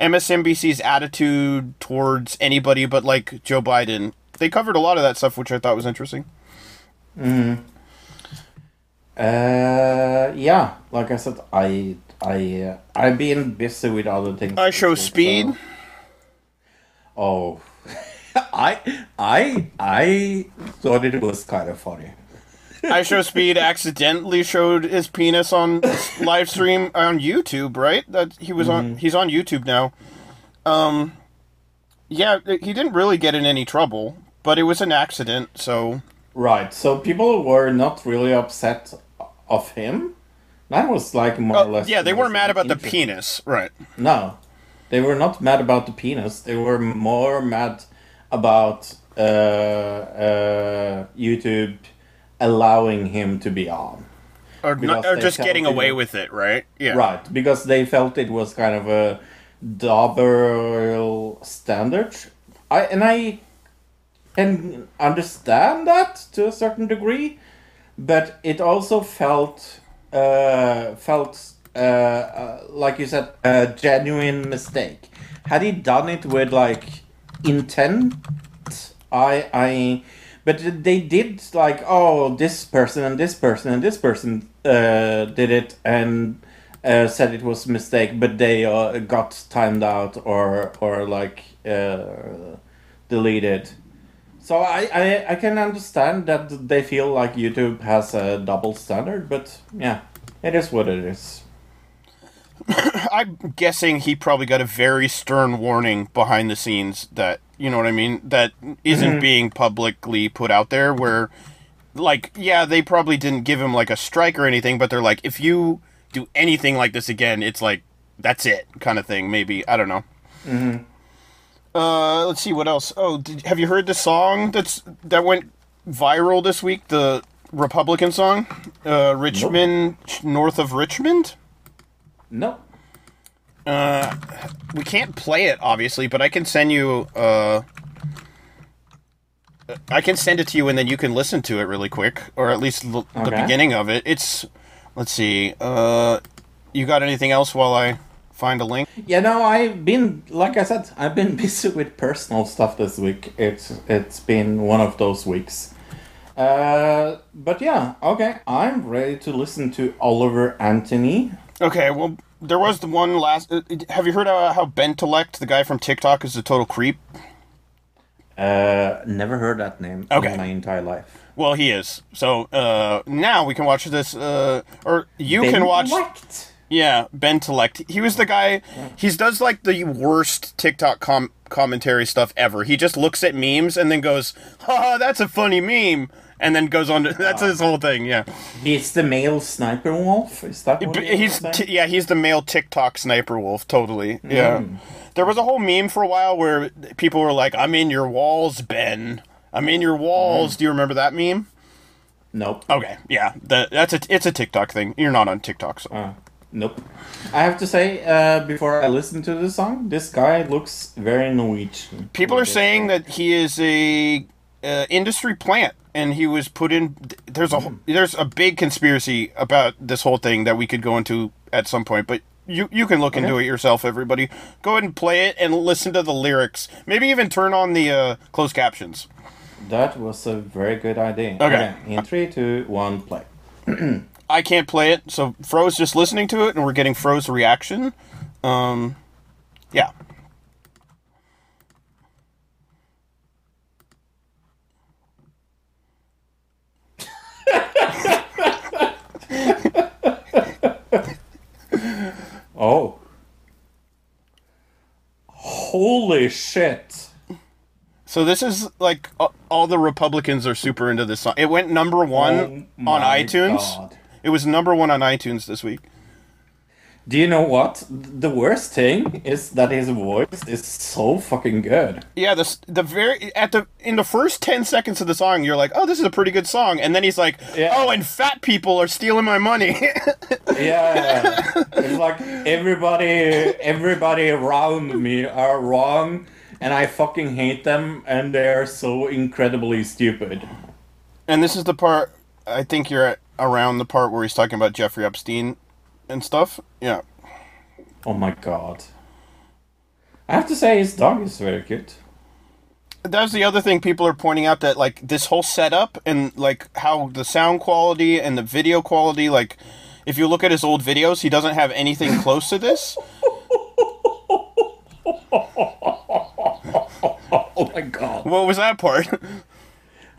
MSNBC's attitude towards anybody but like Joe Biden. They covered a lot of that stuff, which I thought was interesting. Mm-hmm. Uh, yeah, like I said, I I uh, I've been busy with other things. IShowSpeed. so- Oh, I I I thought it was kind of funny. I show speed accidentally showed his penis on live stream on YouTube, right? That he was on. He's on YouTube now. Um, yeah, he didn't really get in any trouble, but it was an accident. So Right. So people were not really upset of him. That was like more or Oh, less. yeah, they weren't mad about the penis, right? No, they were not mad about the penis. They were more mad about uh, uh, YouTube allowing him to be on. Or, not, or just getting away with it, right? Yeah. Right, because they felt it was kind of a double standard. I and I can understand that to a certain degree, but it also felt uh, felt uh, uh, like you said a genuine mistake. Had he done it with like intent, I I. But they did like, oh, this person and this person and this person uh, did it and uh, said it was a mistake, but they uh, got timed out or or like uh, deleted. So I, I I can understand that they feel like YouTube has a double standard, but yeah, it is what it is. I'm guessing he probably got a very stern warning behind the scenes that you know what I mean that isn't Mhm. being publicly put out there where like yeah they probably didn't give him like a strike or anything but they're like if you do anything like this again it's like that's it kind of thing maybe I don't know hmm uh let's see what else oh did, have you heard the song that's that went viral this week the Republican song uh Richmond north of Richmond No. Uh, we can't play it obviously, but I can send you uh, I can send it to you and then you can listen to it really quick, or at least l- the beginning of it. It's, let's see. Uh, you got anything else while I find a link? Yeah, no, I've been like I said, I've been busy with personal stuff this week. It's it's been one of those weeks. Uh, but yeah, okay, I'm ready to listen to Oliver Anthony. Okay, well, there was the one last. Uh, have you heard uh, how Bentelect, the guy from TikTok, is a total creep? Uh, never heard that name Okay. in my entire life. Well, he is. So uh, now we can watch this, uh, or you can watch. Yeah, Bentellect. He was the guy. He does like the worst TikTok com- commentary stuff ever. He just looks at memes and then goes, "Ha, that's a funny meme," and then goes on. To, that's his whole thing. Yeah, He's the male sniper wolf. Is that what he's t- yeah he's the male TikTok sniper wolf. Totally. Yeah. Mm. There was a whole meme for a while where people were like, "I'm in your walls, Ben. I'm in your Mm. walls." Do you remember that meme? Nope. Okay, yeah, that, that's a it's a TikTok thing. You're not on TikTok, so Uh, nope. I have to say, uh, before I listen to the song, this guy looks very Norwegian. people are saying that he is a uh, industry plant, and he was put in. There's a Hmm. there's a big conspiracy about this whole thing that we could go into at some point, but. You, you can look into Okay. it yourself, everybody. Go ahead and play it and listen to the lyrics. Maybe even turn on the uh, closed captions. That was a very good idea. Okay. In three, two, one, play. I can't play it, so Fro's just listening to it, and we're getting Fro's reaction. Um, yeah. Oh. Holy shit. So this is like all the Republicans are super into this song. It went number one Oh on iTunes. God. It was number one on iTunes this week. Do you know what? The worst thing is that his voice is so fucking good. Yeah, the the very at the in the first ten seconds of the song, you're like, oh, this is a pretty good song, and then he's like, Yeah. oh, and fat people are stealing my money. Yeah. it's like everybody everybody around me are wrong and I fucking hate them and they're so incredibly stupid. and this is the part I think you're at around the part where he's talking about Jeffrey Epstein and stuff. Yeah. Oh my god. I have to say his dog is very cute. That's the other thing people are pointing out that like this whole setup and like how the sound quality and the video quality like if you look at his old videos he doesn't have anything close to this. Oh my god. What was that part?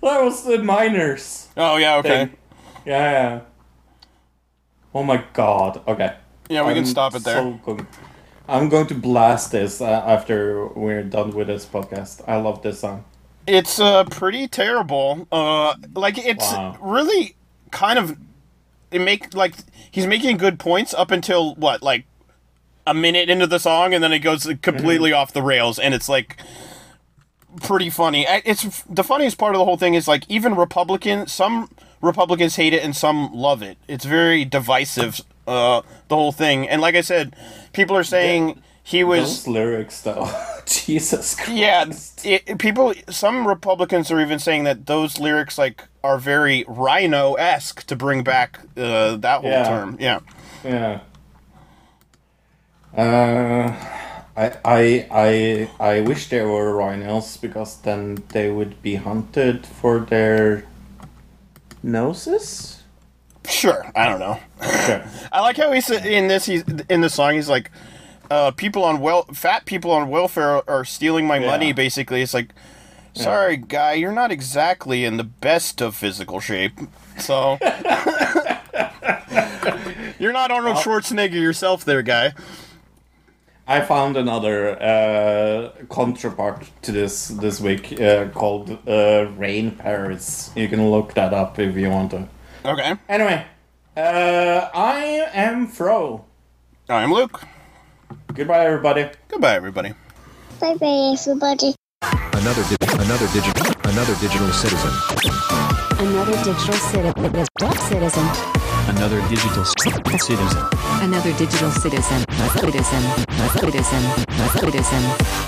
That was the miners. oh yeah, okay. thing. Yeah. Oh my god. Okay. Yeah, we can I'm stop it there. so going- I'm going to blast this uh, after we're done with this podcast. I love this song. It's uh pretty terrible. Uh like it's Wow. really kind of it make like he's making good points up until what like a minute into the song and then it goes completely Mm-hmm. off the rails and it's like pretty funny. It's the funniest part of the whole thing is like even Republican some Republicans hate it and some love it. It's very divisive uh the whole thing. And like I said, people are saying he was Those lyrics, though. Jesus Christ. yeah, it, people. Some Republicans are even saying that those lyrics like are very RINO esque to bring back uh, that whole Yeah. term. Yeah, Yeah. Uh, I I I I wish there were rhinos because then they would be hunted for their noses. sure. I don't know. Sure. I like how he's in this. He's in the song. He's like, uh, people on well, fat people on welfare are stealing my money. Basically, it's like, sorry, guy, you're not exactly in the best of physical shape. So. You're not Arnold Schwarzenegger yourself, there, guy. I found another uh, counterpart to this this week uh, called uh, Rain Paris. You can look that up if you want to. Okay. Anyway, uh, I am Fro. I'm Luke. Goodbye, everybody. Goodbye, everybody. Bye bye, everybody. Another di- another digital another digital citizen. Another digital citizen. Citizen. Another digital citizen. Another digital citizen. Citizen. Citizen. Citizen.